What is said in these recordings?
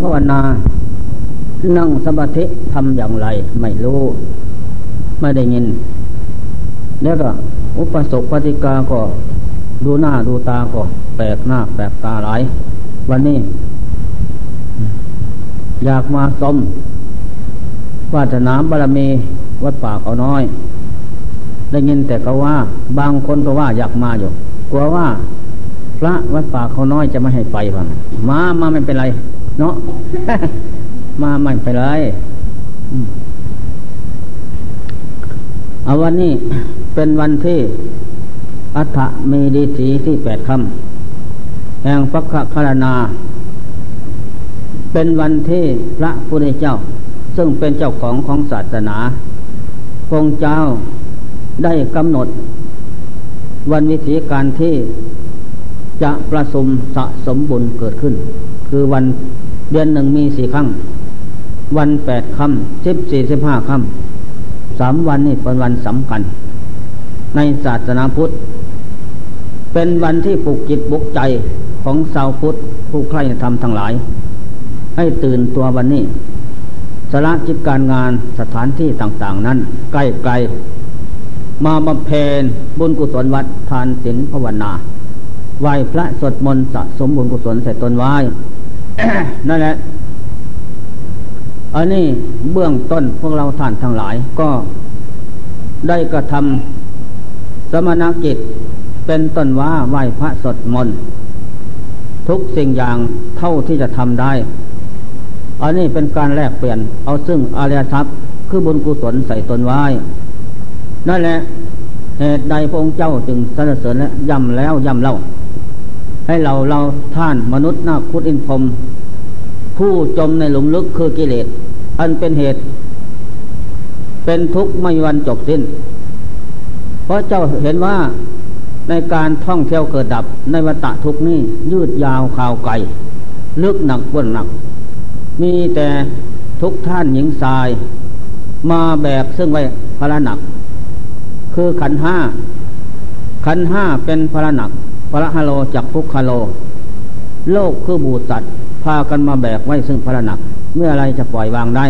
ภาวนา นั่งสมาธิทำอย่างไร ไม่รู้ ไม่ได้ยิน แล้วก็ อุปสมปฏิกาก็ ดูหน้าดูตาก็แปลกหน้าแปลกตาหลาย วันนี้ อยากมาสมวาสนาบารมีวัดป่าเขาน้อย ได้ยินแต่ก็ว่า บางคนก็ว่าอยากมาอยู่กลัวว่าพระวัดป่าเขาน้อยจะไม่ให้ไปบ้างมา มาไม่เป็นไร เนาะมาไม่เป็นไรเอาวันนี้เป็นวันที่อัฐมีดีสีที่แปดคำแห่งพระคารนา เป็นวันที่พระพุทธเจ้า ซึ่งเป็นเจ้าของของศาสนาพงเจ้าได้กำหนด วันวิธีการที่จะประสมสะสมบุญเกิดขึ้น คือวัน เดือนหนึ่งมีสี่ครั้ง วันแปดคำสิบสี่สิบห้าคำสามวันนี้เป็นวันสำคัญ ในศาสนาพุทธ เป็นวันที่ปลุกจิตปลุกใจของชาวพุทธผู้ใคร่ธรรมทั้งหลาย ให้ตื่นตัววันนี้สละจิตการงานสถานที่ต่าง ๆ นั้น ใกล้ๆมาบำเพ็ญบุญกุศลวัดทานศีลภาวนา ไหว้พระสวดมนต์สะสมบุญกุศลใส่ตนไว้ นั่นแหละอันนี้เบื้องต้นพวกเราท่านทั้งหลายก็ได้กระทำสมณกิจเป็นต้นว่าไหวพระสดมนทุกสิ่งอย่างเท่าที่จะทำได้ อันนี้เป็นการแลกเปลี่ยน เอาซึ่งอริยทรัพย์คือบุญกุศลใส่ตนไว้ นั่นแหละเหตุใดพระองค์เจ้าจึงสรรเสริญและย้ำแล้วย้ำเล่า ให้เราเราท่านมนุษย์นาคุดอินพรมผู้จมในหลุมลึกคือกิเลส อันเป็นเหตุ เป็นทุกข์ไม่วันจบสิ้น เพราะเจ้าเห็นว่าในการท่องเที่ยวเกิดดับในวัฏทุกนี้ยืดยาวข่าวไกลลึกหนักบ้วนหนัก มีแต่ทุกท่านหญิงทราย มาแบบซึ่งไว้พระหนัก คือขันห้าขันห้าเป็นพระหนัก พระฮาโลจักพุกฮาโล โลกคือบูสัตว์พากันมาแบกไว้ซึ่งพระหนัก เมื่อไรจะปล่อยวางได้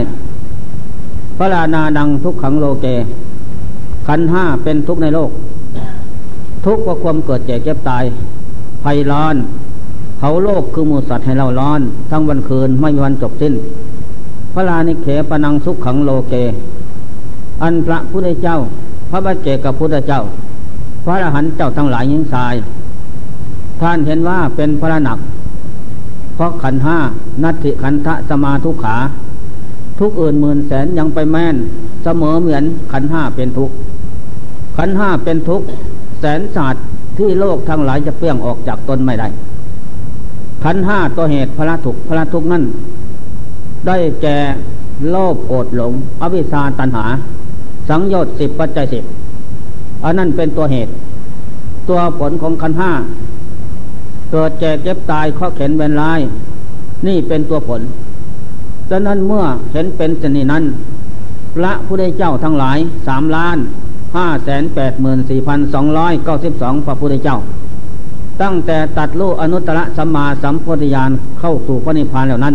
พระลานาดังทุกขังโลเก ขันห้าเป็นทุกในโลก ทุกว่าความเกิดเจ็บเจ็บตายภัยร้อนเผาโลกคือมูสัตว์ให้เราร้อน ทั้งวันคืนไม่มีวันจบสิ้น พระลานิเขปนังสุขขังโลเก อันพระพุทธเจ้า พระบัจเจกพุทธเจ้า พระอรหันต์เจ้าทั้งหลายยิ่งทราย ท่านเห็นว่าเป็นพระหนัก เพราะขันห้านัตถิขันทะสมาทุกขา ทุกอื่นหมื่นแสนยังไปแม่น เสมอเหมือนขันห้าเป็นทุกขันห้าเป็นทุกแสนศาสตร์ที่โลกทั้งหลายจะเปลี่ยงออกจากตนไม่ได้ ขันห้าตัวเหตุพระทุกพระทุกนั่น ได้แก่โลภโกรธหลง อวิชชาตันหา สังโยชน์สิบปัจจัยสิบอันนั้นเป็นตัวเหตุ ตัวผลของขันห้า เกิดแก่เจ็บตายข้อเข็นเวนลาย นี่เป็นตัวผลดังนั้นเมื่อเห็นเป็นชนินั้น พระผู้ได้เจ้าทั้งหลายสามล้านห้าแสนแปดหมื่นสี่พันสองร้อยเก้าสิบสองพระพุทธเจ้า ตั้งแต่ตัดลูกอนุตตรสัมมาสัมพุทธญาณเข้าสู่พระนิพพานเหล่านั้น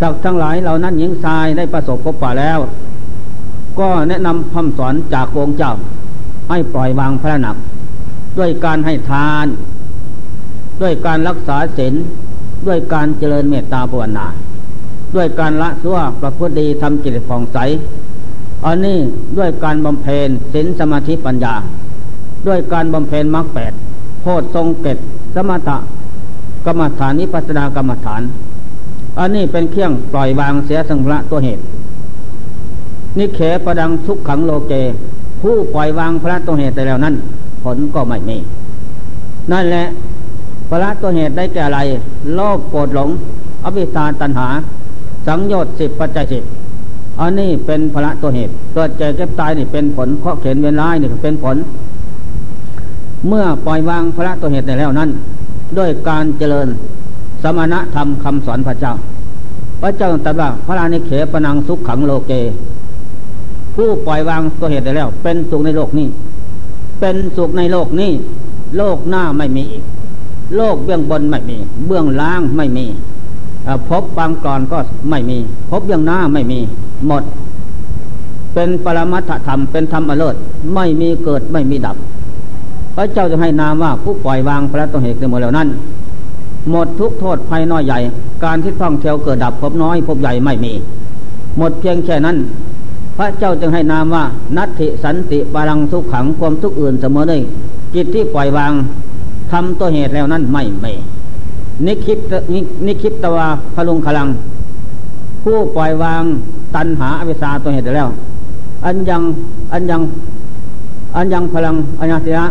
สักทั้งหลายเหล่านั้นหญิงชายได้ประสบพบป่าแล้ว ก็แนะนำคำสอนจากองค์เจ้า ให้ปล่อยวางพระหนัก ด้วยการให้ทาน ด้วยการรักษาศีลด้วยการเจริญเมตตาภาวนา ด้วยการละสั่วประพฤติดีทำจิตผ่องใสอันนี้ด้วยการบำเพ็ญศีลสมาธิปัญญา ด้วยการบำเพ็ญมรรคแปดโพชทรงเกตสมถะกรรมฐานนิพพานากรรมฐาน อันนี้เป็นเครื่องปล่อยวางเสียสังระตัวเหตุ นิเขประดังทุกขังโลเก ผู้ปล่อยวางพระตัวเหตุแต่แล้วนั้น ผลก็ไม่มี นั่นแหละ พระตัวเหตุได้แก่อะไร โลภโกรธหลง อภิชาตัณหา สังโยชน์สิบปัจจัยสิบอันนี้เป็นพระตัวเหตุเกิดแก่เก็บตายนี่เป็นผลเคาะเข็นเวียนร้ายนี่เป็นผล เมื่อปล่อยวางพระตัวเหตุได้แล้วนั้น ด้วยการเจริญสมณธรรมคำสอนพระเจ้า พระเจ้าตรัสว่าพระรานิเขปนังสุขขังโลเก ผู้ปล่อยวางตัวเหตุได้แล้ว เป็นสุขในโลกนี้ เป็นสุขในโลกนี้ โลกหน้าไม่มีอีก โลกเบื้องบนไม่มี เบื้องล่างไม่มีพบบางกรอนก็ไม่มี พบยังหน้าไม่มี หมด เป็นปรมัตถธรรมเป็นธรรมอเลิศไม่มีเกิดไม่มีดับ พระเจ้าจะให้นามว่าผู้ปล่อยวางพระตัวเหตุในหมดแล้วนั้นหมดทุกโทษภัยน้อยใหญ่ การที่ท่องเที่ยวเกิดดับพบน้อยพบใหญ่ไม่มี หมดเพียงแค่นั้น พระเจ้าจึงให้นามว่า นัตถิสันติบาลังสุขขังความทุกข์อื่นเสมอเลยจิตที่ปล่อยวาง ทำตัวเหตุแล้วนั้นไม่ไม่นิคิปนิคิปตวาพลุงขลัง ผู้ปล่อยวางตันหาอวิชาตัวเหตุแล้ว อันยังอันยังอันยังพลังอัญญาติระ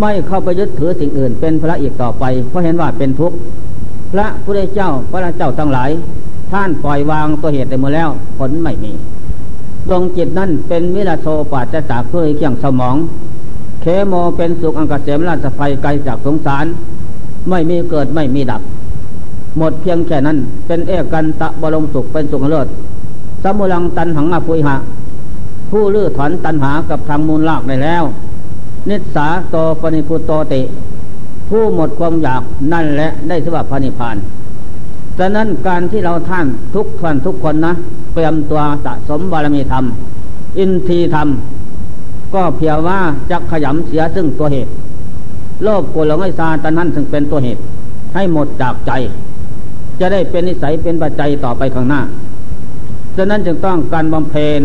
ไม่เข้าไปยึดถือสิ่งอื่น เป็นพระอีกต่อไป เพราะเห็นว่าเป็นทุกข์พระพุทธเจ้าพระเจ้าทั้งหลาย ท่านปล่อยวางตัวเหตุได้หมดแล้ว ผลไม่มีดวงจิตนั่นเป็นวิลาโซปัจจากเพื่อเกี่ยงสมอง เคโมเป็นสุขอังกเสมราชภัยไกลจากสงสาร ไม่มีเกิดไม่มีดับ หมดเพียงแค่นั้น เป็นเอกันตะบรมสุขเป็นสุขเลิศสมุลังตันหังอภุยหะ ผู้ลื้อถอนตันหากับทางมูลลากได้แล้ว นิสาโตปนิพุโตติ ผู้หมดความอยากนั่นแหละได้สวัสดิ์พนิพานฉะนั้นการที่เราท่านทุกท่านทุกคนนะเตรียมตัวสะสมบารมีธรรม อินทรีธรรม ก็เพียงว่าจะขยำเสียซึ่งตัวเหตุ โลภโกรธหลงไอ้ซาตันนั้นซึ่งเป็นตัวเหตุ ให้หมดจากใจ จะได้เป็นนิสัยเป็นปัจจัยต่อไปข้างหน้าฉะนั้นจึงต้องการบำเพ็ญ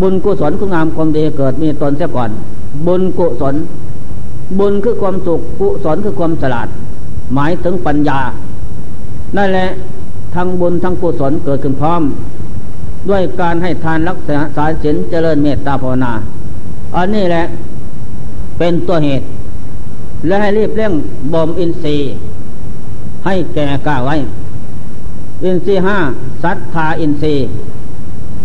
บุญกุศลคุณงามความดีเกิดมีตนเสียก่อน บุญกุศล บุญคือความสุขกุศลคือความฉลาด หมายถึงปัญญา นั่นแหละทั้งบุญทั้งกุศลเกิดขึ้นพร้อม ด้วยการให้ทานรักษาสารศีลเจริญเมตตาภาวนา อันนี้แหละ เป็นตัวเหตุ และให้รีบเร่งบ่มอินทรีย์ให้แก่กล้าไว้ อินทรีย์ห้าสัทธาอินทรีย์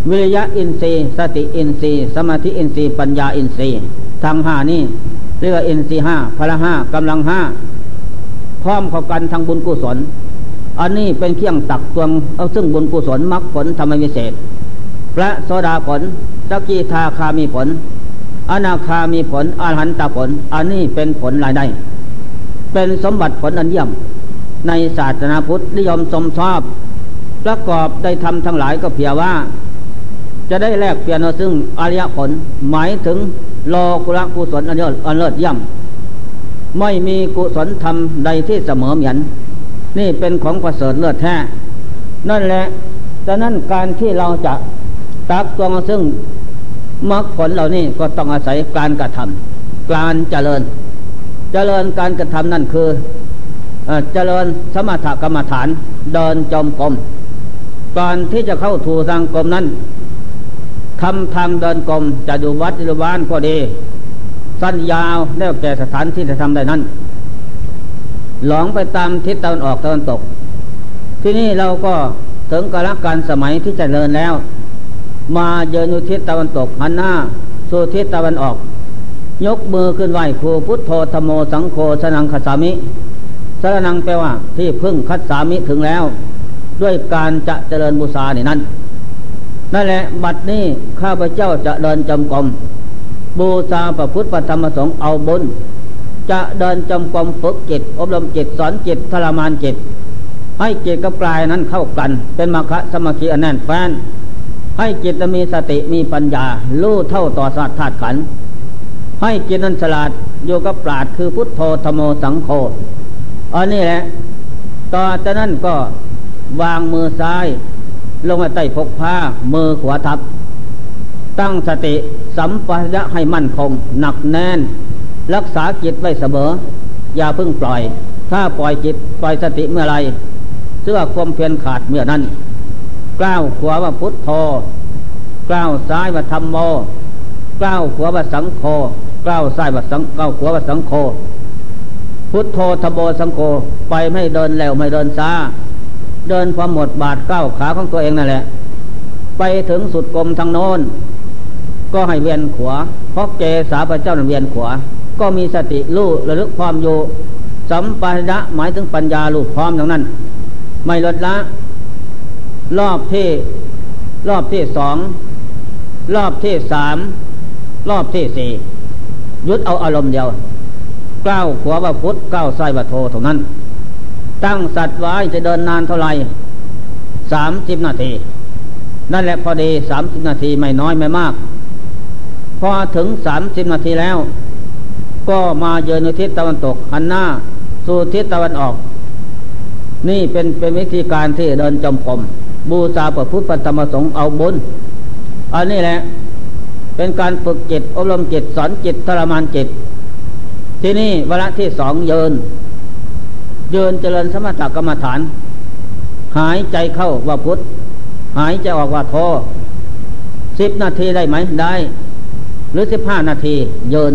วิริยะอินทรีย์สติอินทรีย์สมาธิอินทรีย์ปัญญาอินทรีย์ทางห้านี้เรียกว่าอินทรีย์ห้าพละห้ากำลังห้าพร้อมเข้ากันทางบุญกุศล อันนี้เป็นเครื่องตักตวงเอาซึ่งบุญกุศลมรรคผลธรรมวิเศษ พระโสดาผลสกิทาคามีผล อนาคามีผลอรหัตผล อันนี้เป็นผลรายได้ เป็นสมบัติผลอันเยี่ยม ในศาสนาพุทธนิยมสมชอบ ประกอบได้ทำทั้งหลายก็เพียงว่า จะได้แลกเปลี่ยนซึ่งอริยผลหมายถึงโลกุระกุศลอันเลิศอันเลิศเยี่ยม ไม่มีกุศลธรรมใดที่เสมอเหมือนนี่เป็นของประเสริฐเลิศแท้ นั่นแหละดังนั้นการที่เราจะตักตวงซึ่ง มรรคผลเหล่านี้ก็ต้องอาศัยการกระทำการเจริญ เจริญการกระทำนั่นคือเจริญสมถกรรมฐานเดินจมกรมก่อนที่จะเข้าถูทางกรมนั้นทำทางเดินกรมจะอยู่วัดหรือบ้านก็ดี สั้นยาวแล้วแก่สถานที่จะทำได้นั้น หลงไปตามทิศตะวันออกตะวันตก ที่นี่เราก็ถึงกาลการสมัยที่จเจริญแล้ว มาเยืนอุทิศตะวันตกหันหน้าสู่ทิศตะวันออก ยกมือขึ้นไหวครูพุทโธธโมสังโฆสนังคสามิสรนังแปลว่าที่พึ่งคัดสามิถึงแล้ว ด้วยการจะเจริญบูชานี่นั่นนั่นแหละบัดนี้ข้าพเจ้าจะเดินจำกรมบูชาพระพุทธธรรมสงฆ์เอาบุญจะเดินจำกรมฝึกจิตอบรมจิตสอนจิตทรมานจิตให้จิตกับกายนั้นเข้ากัน เป็นมรรคสมาธิอันแน่นแฟ้น ให้จิตมีสติมีปัญญารู้เท่าต่อสัตว์ธาตุขัน ให้จิตนั้นฉลาดอยู่กับปราดคือพุทโธธโมสังโฆอันนี้แหละ ต่อจากนั้นก็วางมือซ้าย ลงมาใต้พกผ้า มือขวาทับ ตั้งสติสัมปชัญญะให้มั่นคง หนักแน่น รักษาจิตไว้เสมอ อย่าเพิ่งปล่อย ถ้าปล่อยจิตปล่อยสติเมื่อไรเสื้อความเพียรขาดเมื่อนั้น ก้าวขวาว่าพุทโธก้าวซ้ายว่าธรรมโมก้าวขวาว่าสังโฆก้าวซ้ายว่าสังก้าวขวาว่าสังโฆพุทโธธรรมโมสังโฆไปไม่เดินแล้วไม่เดินช้า เดินพอหมดบาทก้าวขาของตัวเองนั่นแหละ ไปถึงสุดกลมทางโน้นก็ให้เวียนขวาเพราะเกสาพระเจ้าเวียนขวา ก็มีสติรู้ระลึกความอยู่สัมปัญญะหมายถึงปัญญาลูกพร้อมอย่างนั้น ไม่ลดละ รอบที่ รอบที่สองรอบที่สามรอบที่สี่ยุดเอาอารมณ์เดียวก้าวขวาว่าพุทธก้าวซ้ายว่าโทเท่านั้น ตั้งสัตว์ไว้จะเดินนานเท่าไหร่สามสิบนาที นั่นแหละพอดีสามสิบนาทีไม่น้อยไม่มาก พอถึงสามสิบนาทีแล้ว ก็มาเยืนทิศตะวันตกหันหน้า สู่ทิศตะวันออก นี่เป็นเป็นวิธีการที่เดินจมกรม บูชาพระพุทธธรรมสงฆ์เอาบุญอันนี้แหละ เป็นการฝึกจิตอบรมจิตสอนจิตทรมานจิต ที่นี่เวลาที่สองเยิน เยินเจริญสมถกรรมฐาน หายใจเข้าว่าพุทธหายใจออกว่าโทสิบนาทีได้ไหมได้ หรือสิบห้านาทีเยิน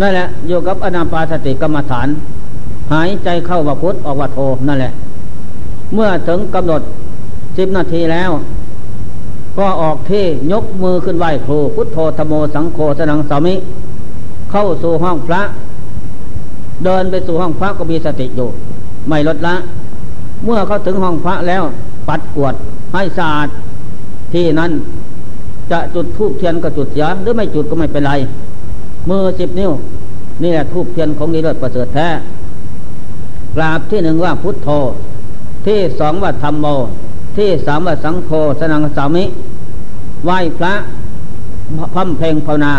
นั่นแหละอยู่กับอนาปาสติกรรมฐาน หายใจเข้าว่าพุทธออกว่าโทนั่นแหละ เมื่อถึงกำหนดสิบนาทีแล้ว ก็ออกที่ยกมือขึ้นไหวครู พุทโธธโมสังโฆสนังสามิ เข้าสู่ห้องพระ เดินไปสู่ห้องพระก็มีสติอยู่ไม่ลดละ เมื่อเขาถึงห้องพระแล้ว ปัดกวดให้สะอาดที่นั้นจะจุดธูปเทียนก็จุดเสียหรือไม่จุดก็ไม่เป็นไร มือสิบนิ้ว นี่แหละธูปเทียนของดีเลิศประเสริฐแท้กราบที่หนึ่งว่าพุทโธ ที่สองว่าธรรมโม ที่สามว่าสังโฆสนังสามิ ไหว้พระบำเพ็ญภาวนา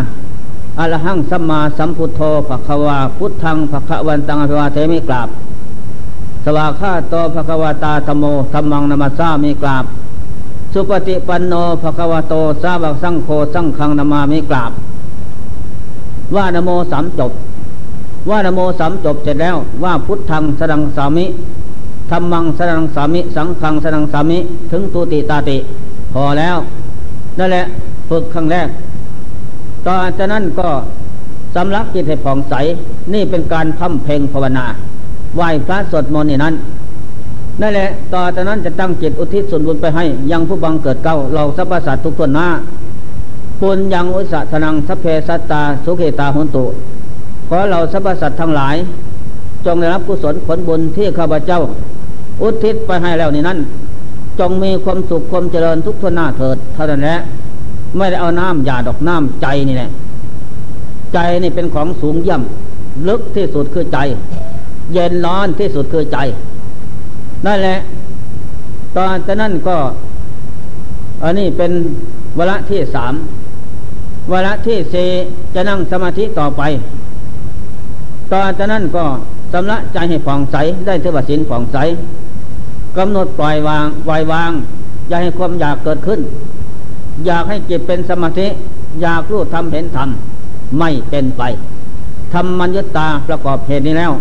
อรหังสัมมาสัมพุทโธภะคะวา พุทธังภควันตังอภิวาเทมิกราบ สวาคาโตภควตาธรรมโมธรรมังนามาสามีกราบ สุปฏิปันโนภควโตสาวกสังโฆสังฆังนามามิกราบ ว่านโมสามจบ ว่านโมสามจบเสร็จแล้วว่าพุทธังสดังสามิ ธรรมังสดังสามิ สังฆังสดังสามิ ถึงตุติตาติ พอแล้ว นั่นแหละฝึกครั้งแรก ต่อจากนั้นก็สำลักจิตให้ผ่องใส นี่เป็นการทำเพลงภาวนา ไหว้พระสวดมนต์นี่นั้น นั่นแหละ ต่อจากนั้นจะตั้งจิตอุทิศส่วนบุญไปให้ ยังผู้บังเกิดเก้าเราสรรพสัตว์ทุกตัวหน้าปุญยังอุสะทนังสัพเพสัตตา สุเขตาหุนตุขอเราสรรพสัตว์ทั้งหลาย จงได้รับกุศลผลบุญที่ข้าพเจ้า อุทิศไปให้แล้วนี่นั้นจงมีความสุขความเจริญทุกทวนหน้าเถิดเท่านั้นแหละไม่ได้เอาน้ำยาดอกน้ำใจนี่แหละใจนี่เป็นของสูงย่ำลึกที่สุดคือใจ เย็นร้อนที่สุดคือใจ นั่นแหละ ตอนจากนั้นก็ อันนี้เป็นวระที่สามวาระที่สี่จะนั่งสมาธิต่อไป ตอจากนั้นก็สำละใจให้ผ่องใสได้เทวสินผ่องใส กำหนดปล่อยวางปล่อยวาง อย่าให้ความอยากเกิดขึ้น อยากให้จิตเป็นสมาธิ อยากรู้ทำเห็นธรรมไม่เป็นไปทำมันยุตาประกอบเหตุนี้แล้ว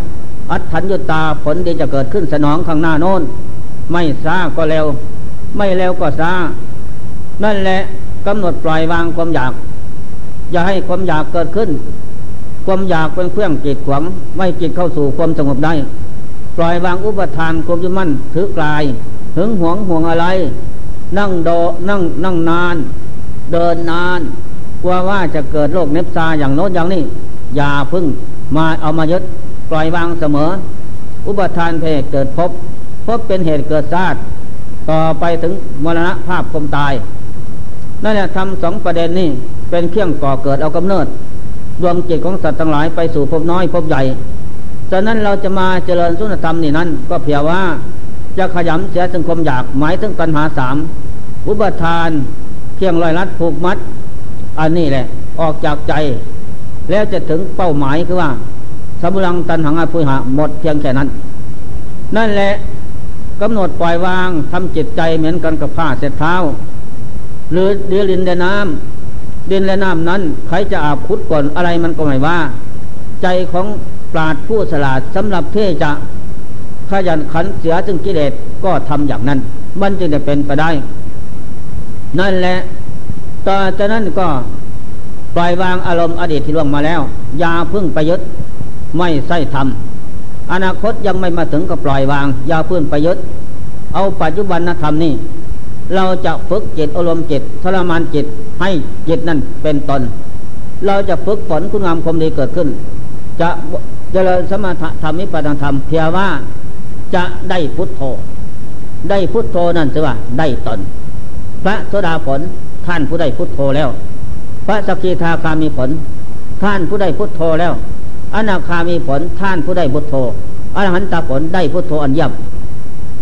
อัตถัญยุตตาผลดีจะเกิดขึ้นสนองข้างหน้าโน้น ไม่ซาก็เร็ว ไม่เร็วก็ซานั่นแหละกำหนดปล่อยวางความอยาก อย่าให้ความอยากเกิดขึ้น ความอยากเป็นเครื่องจิตขวางไม่จิตเข้าสู่ความสงบได้ ปล่อยวางอุปทานความยึดมั่นถือกลายถึงหวงห่วงอะไร นั่งโดนั่งนั่งนาน เดินนานกลัวว่าจะเกิดโรคเนบซาอย่างโน้นอย่างนี้อย่าพึ่งมาเอามายึดปล่อยวางเสมอ อุปทานเพศเกิดพบพบเป็นเหตุเกิดซาดต่อไปถึงมรณะภาพคมตายนั่นแหละทำสองประเด็นนี้เป็นเครื่องก่อเกิดเอากำเนิดดวงจิตของสัตว์ทั้งหลายไปสู่ภพน้อยภพใหญ่ ฉะนั้นเราจะมาเจริญสุนธรรมนี่นั้น ก็เพียงว่าจะขยำเสียถึงคมอยากหมายถึงปัญหาสามอุปทานเพียงลอยลัดผูกมัด อันนี้แหละออกจากใจ แล้วจะถึงเป้าหมายคือว่าสมุลังตันหังอาภุหะหมดเพียงแค่นั้น นั่นแหละกำหนดปล่อยวางทำจิตใจเหมือนกันกับผ้าเสร็จเท้า หรือเดือลินเดน้ำดินและน้ำนั้น ใครจะอาบพุทธก่อนอะไรมันก็ไม่ว่า ใจของ ปราดผู้สลาดสำหรับเทจะขยันขันเสียถึงกิเลสก็ทำอย่างนั้น มันจึงจะเป็นไปได้ นั่นแหละต่อจากนั้นก็ปล่อยวางอารมณ์อดีตที่ล่วงมาแล้วอย่าพึ่งไปยึดไม่ใส่ทำอนาคตยังไม่มาถึงก็ปล่อยวางอย่าพึ่งไปยึดเอาปัจจุบันธรรมนี่เราจะฝึกจิตอารมณ์จิตทรมานจิตให้จิตนั่นเป็นตน เราจะฝึกฝนคุณงามความดีเกิดขึ้น จะเจริญสมถะธรรมิปตังธรรมเพียว่าจะได้พุทโธ ได้พุทโธนั่นสิว่า ได้ตน พระโสดาผลท่านผู้ได้พุทโธแล้ว พระสกิทาคามีผล ท่านผู้ได้พุทโธแล้ว อนาคามีผลท่านผู้ได้พุทโธอรหันตผลได้พุทโธอันเยี่ยม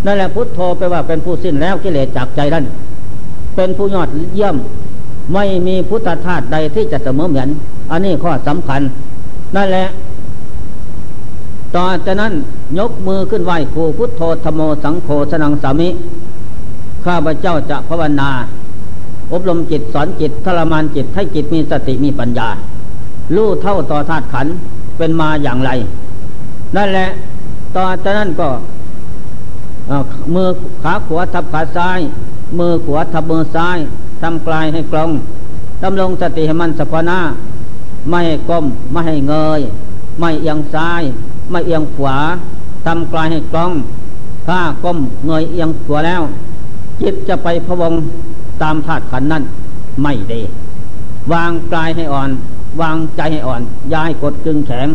นั่นแหละพุทโธไปว่าเป็นผู้สิ้นแล้วกิเลสจากใจนั้นเป็นผู้ยอดเยี่ยมไม่มีพุทธทาสใดที่จะเสมอเหมือน อันนี้ข้อสำคัญ นั่นแหละ ต่อจากนั้นยกมือขึ้นไหวครูพุทโธธโมสังโฆสนังสามิ ข้าพเจ้าจะภาวนา อบรมจิตสอนจิตทรมานจิตให้จิตมีสติมีปัญญารู้เท่าต่อธาตุขันเป็นมาอย่างไร นั่นแหละต่อจากนั้นก็มือขาขวาทับขาซ้าย มือขวาทับมือซ้ายทำกลายให้กลงดำรงสติให้มันสะพนาไม่ให้ก้ม ไม่ให้เงย ไม่เอียงซ้าย ไม่เอียงขวาทำกลายให้กลอง ถ้าก้มเงยเอียงขวาแล้ว จิตจะไปพวงตามธาตุขันนั้นไม่ดีวางกายให้อ่อน วางใจให้อ่อน ย้ายกดกึ่งแข็ง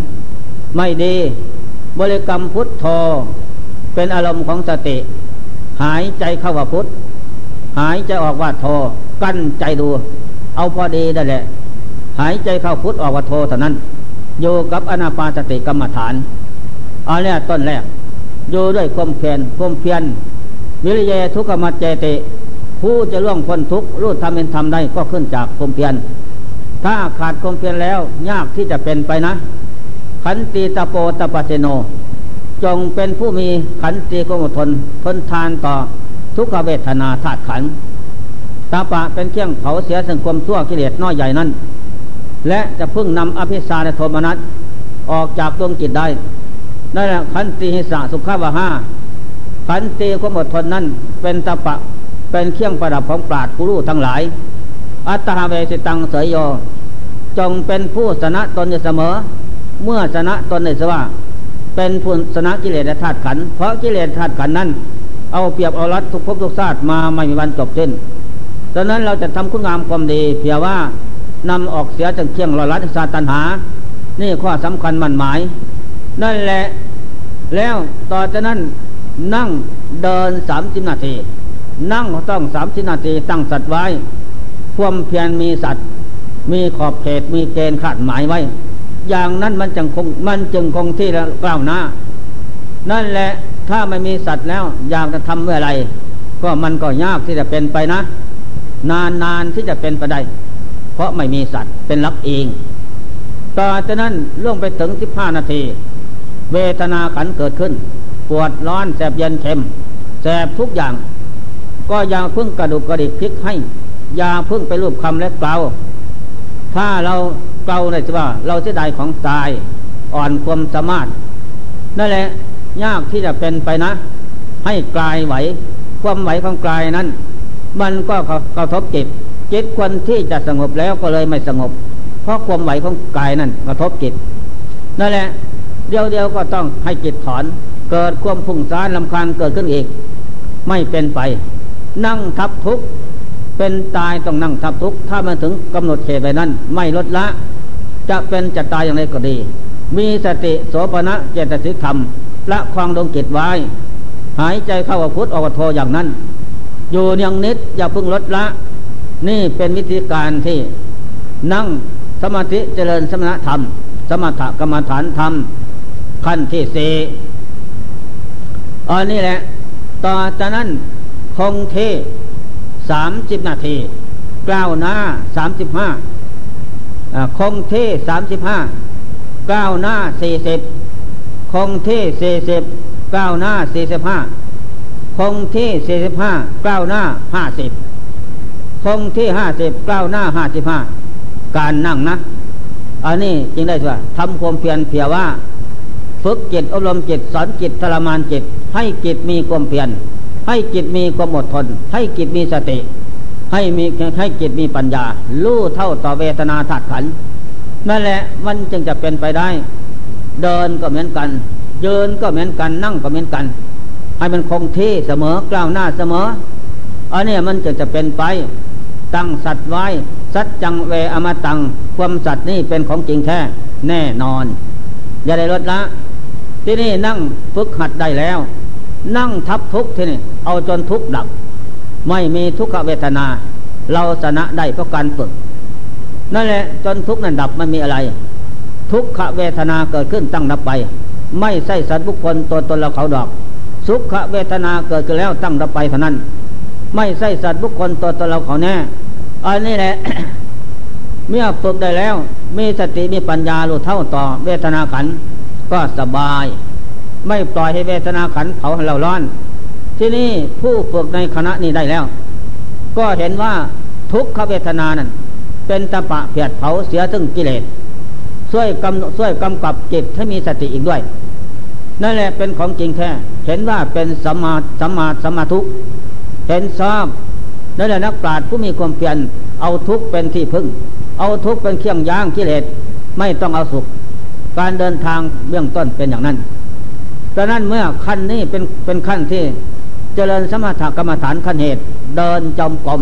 ไม่ดี บริกรรมพุทโธเป็นอารมณ์ของสติ หายใจเข้าว่าพุทหายใจออกว่าโทกั้นใจดู เอาพอดีได้แหละ หายใจเข้าพุทออกว่าโทเท่านั้นอยู่กับอนาปาสติกรรมฐาน อาเนี่ยต้นแรกอยู่ด้วยความเพียรความเพียรวิริยทุกขมัจเจติ ผู้จะล่วงพ้นทุกข์รู้ทำเป็นทำได้ก็ขึ้นจากความเพียรถ้าขาดความเพียรแล้วยากที่จะเป็นไปนะ ขันติตะโปตะปะเซโน จงเป็นผู้มีขันติกมทนทนทานต่อทุกขเวทนาธาตุขันตาปะเป็นเครื่องเผาเสียสังคมทั่วกิเลสน้อยใหญ่นั้น และจะพึ่งนำอภิสารโทมนัสออกจากดวงจิตได้ นั่นแหละขันติหิสะสุขาวะห้าขันติความอดทนนั้นเป็นตาปะเป็นเครื่องประดับของปราดผู้รู้ทั้งหลาย อัตหาเวสิตังเสยโยจงเป็นผู้ชนะตนอยู่เสมอ เมื่อชนะตนในสว่า เป็นผู้ชนะกิเลสธาตุขัน เพราะกิเลสธาตุขันนั้น เอาเปรียบเอารัดทุกภพทุกชาติมาไม่มีวันจบสิ้นดังนั้นเราจะทำคุณงามความดีเพียงว่านำออกเสียจากเคียงรอรัดศาสตัญหา นี่ข้อสำคัญมั่นหมาย นั่นแหละ แล้วต่อจากนั้นนั่งเดินสามสิบนาที นั่งต้องสามสิบนาทีตั้งสัตว์ไว้ความเพียรมีสัตว์ มีขอบเขตมีเกณฑ์ขาดหมายไว้ อย่างนั้นมันจึงคงมันจึงคงที่แล้วกล่าวหน้า นั่นแหละถ้าไม่มีสัตว์แล้วอยากจะทำเมื่อไร ก็มันก็ยากที่จะเป็นไปนะ นานนานที่จะเป็นไปได้ เพราะไม่มีสัตว์เป็นรับเองต่อจากนั้นล่วงไปถึงสิบห้านาที เวทนาขันเกิดขึ้น ปวดร้อนแสบเย็นเข็มแสบทุกอย่าง ก็อย่าพึ่งกระดูกกระดิกพลิกให้อย่าพึ่งไปรูปคำและเกลาถ้าเราเกลาในที่ว่า เราเสียดายของตายอ่อนความสามารถนั่นแหละยากที่จะเป็นไปนะ ให้กลายไหว ความไหวของกลายนั้น มันก็กระทบจิตจิตควรที่จะสงบแล้วก็เลยไม่สงบ เพราะความไหวของกายนั้นกระทบจิตนั่นแหละ เดียวเดียวก็ต้องให้จิตถอน เกิดความพุ่งซ่านลำคาญเกิดขึ้นอีก ไม่เป็นไป นั่งทับทุกเป็นตายต้องนั่งทับทุกถ้ามันถึงกำหนดเขตไปนั้น ไม่ลดละ จะเป็นจะตายอย่างไรก็ดี มีสติโสปณะเจตสิกธรรมละควางดวงจิตไว้ หายใจเข้าพุทธออกโทอย่างนั้น อยู่เนียงนิดอย่าพึ่งลดละ นี่เป็นวิธีการที่นั่งสมาธิเจริญสมณธรรม สมถกรรมฐานธรรม ขั้นที่สี่อันนี้แหละ ต่อจากนั้นคงเทสามสิบนาทีกล้าวหน้าสามสิบห้าคงที่สามสิบห้าก้าวหน้าสี่สิบคงที่สี่สิบก้าวหน้าสี่สิบห้าคงที่สี่สิบห้าก้าวหน้าห้าสิบคงที่ห้าสิบก้าวหน้าห้าสิบห้าการนั่งนะ อันนี้จึงได้ว่าทำความเพียรเพียว่า ฝึกจิตอบรมจิตสอนจิตทรมานจิต ให้จิตมีความเพียรให้จิตมีความอดทน ให้จิตมีสติ ให้มีให้จิตมีปัญญารู้เท่าต่อเวทนาธาตุขันนั่นแหละมันจึงจะเป็นไปได้ เดินก็เหมือนกันยืนก็เหมือนกันนั่งก็เหมือนกัน ให้มันคงที่เสมอกล้าวหน้าเสมออันนี้มันจึงจะเป็นไป ตั้งสัตว์ไว้ สัจจังเวอมตัง ความสัตว์นี่เป็นของจริงแท้แน่นอน อย่าได้ลดละ ที่นี่นั่งฝึกหัดได้แล้ว นั่งทับทุกที่นี่ เอาจนทุกดับ ไม่มีทุกขเวทนา เราชนะได้เพราะการฝึก นั่นแหละจนทุกนั้นดับมันมีอะไร ทุกขเวทนาเกิดขึ้นตั้งดับไป ไม่ใช่สัตว์บุคคลตัวตนเราเขาดอก สุขเวทนาเกิดขึ้นแล้วตั้งรับไปเท่านั้น ไม่ใช่สัตว์บุคคลตัวตนเราเขาแน่อันนี้แหละเมื่อฝึกได้แล้ว มีสติมีปัญญารู้เท่าต่อเวทนาขัน ก็สบาย ไม่ปล่อยให้เวทนาขันเผาเราร้อน ที่นี่ผู้ฝึกในคณะนี้ได้แล้ว ก็เห็นว่าทุกขเวทนานั้น เป็นตะปะเพียดเผาเสียถึงกิเลสช่วยกำช่วยกำกับจิตให้มีสติอีกด้วย นั่นแหละเป็นของจริงแท้เห็นว่าเป็นสมาสมาสมาทุกเห็นชอบนั่นแหละนักปราชญ์ผู้มีความเพียรเอาทุกเป็นที่พึ่ง เอาทุกเป็นเครื่องย่างกิเลสไม่ต้องเอาสุข การเดินทางเบื้องต้นเป็นอย่างนั้นดังนั้นเมื่อขั้นนี้เป็นเป็นขั้นที่เจริญสมถกรรมฐานขั้นเหตุ เดินจมกรม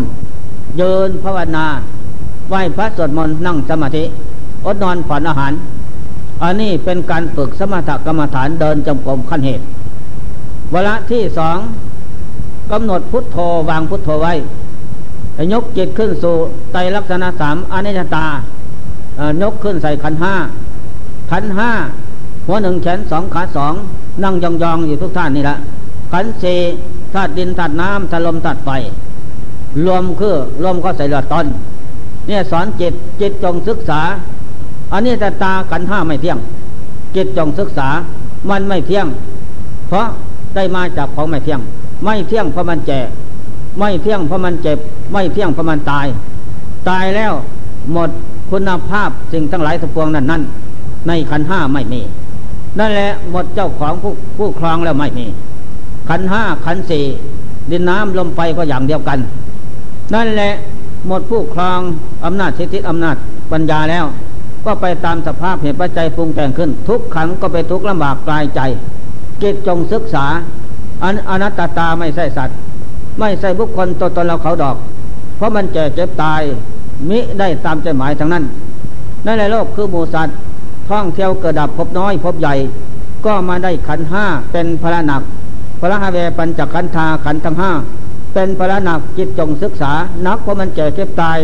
ยืนภาวนาไหว้พระสวดมนต์นั่งสมาธิอดนอนผ่อนอาหาร อันนี้เป็นการฝึกสมถกรรมฐานเดินจมกรมขั้นเหตุเวลาที่สองกำหนดพุทโธวางพุทโธไว้ยกจิตขึ้นสู่ไตลักษณะสามอนิจจตายกขึ้นใส่ขันห้า ขันห้าหัวหนึ่งแขนสองขาสองนั่งยองๆอยู่ทุกท่านนี่แหละขันสี่ธาตุดินธาตุน้ำธาตุลมธาตุไฟรวมคือรวมก็ใส่เลือนเนี่ยสอนจิตจิตจงศึกษา อันนี้แต่ตาขันห้าไม่เที่ยง จิตจงศึกษา มันไม่เที่ยง เพราะได้มาจากของไม่เที่ยง ไม่เที่ยงเพราะมันแก่ไม่เที่ยงเพราะมันเจ็บ ไม่เที่ยงเพราะมันตาย ตายแล้วหมดคุณภาพสิ่งทั้งหลายทั้งปวงนั้นนั้น ในขันห้าไม่มี นั่นแหละหมดเจ้าของผู้ผู้ครองแล้วไม่มี ขันห้าขันสี่ดินน้ำลมไฟก็อย่างเดียวกัน นั่นแหละหมดผู้ครองอำนาจสิทธิอำนาจปัญญาแล้ว ก็ไปตามสภาพเหตุปัจจัยปรุงแต่งขึ้น ทุกขังก็ไปทุกลำบากกลายใจจิตจงศึกษาอันอนัตตาไม่ใช่สัตว์ ไม่ใช่บุคคลตัวตนเราเขาดอก เพราะมันแก่เจ็บตายมิได้ตามใจหมายทั้งนั้นนั่นแหละโลกคือหมูสัตว์ ท่องเที่ยวเกิดดับพบน้อยพบใหญ่ ก็มาได้ขันห้าเป็นพระหนัก พระฮาเวปัญจขันธาขันทั้งห้าเป็นพระหนักจิตจงศึกษา นักเพราะมันแก่เก็บตาย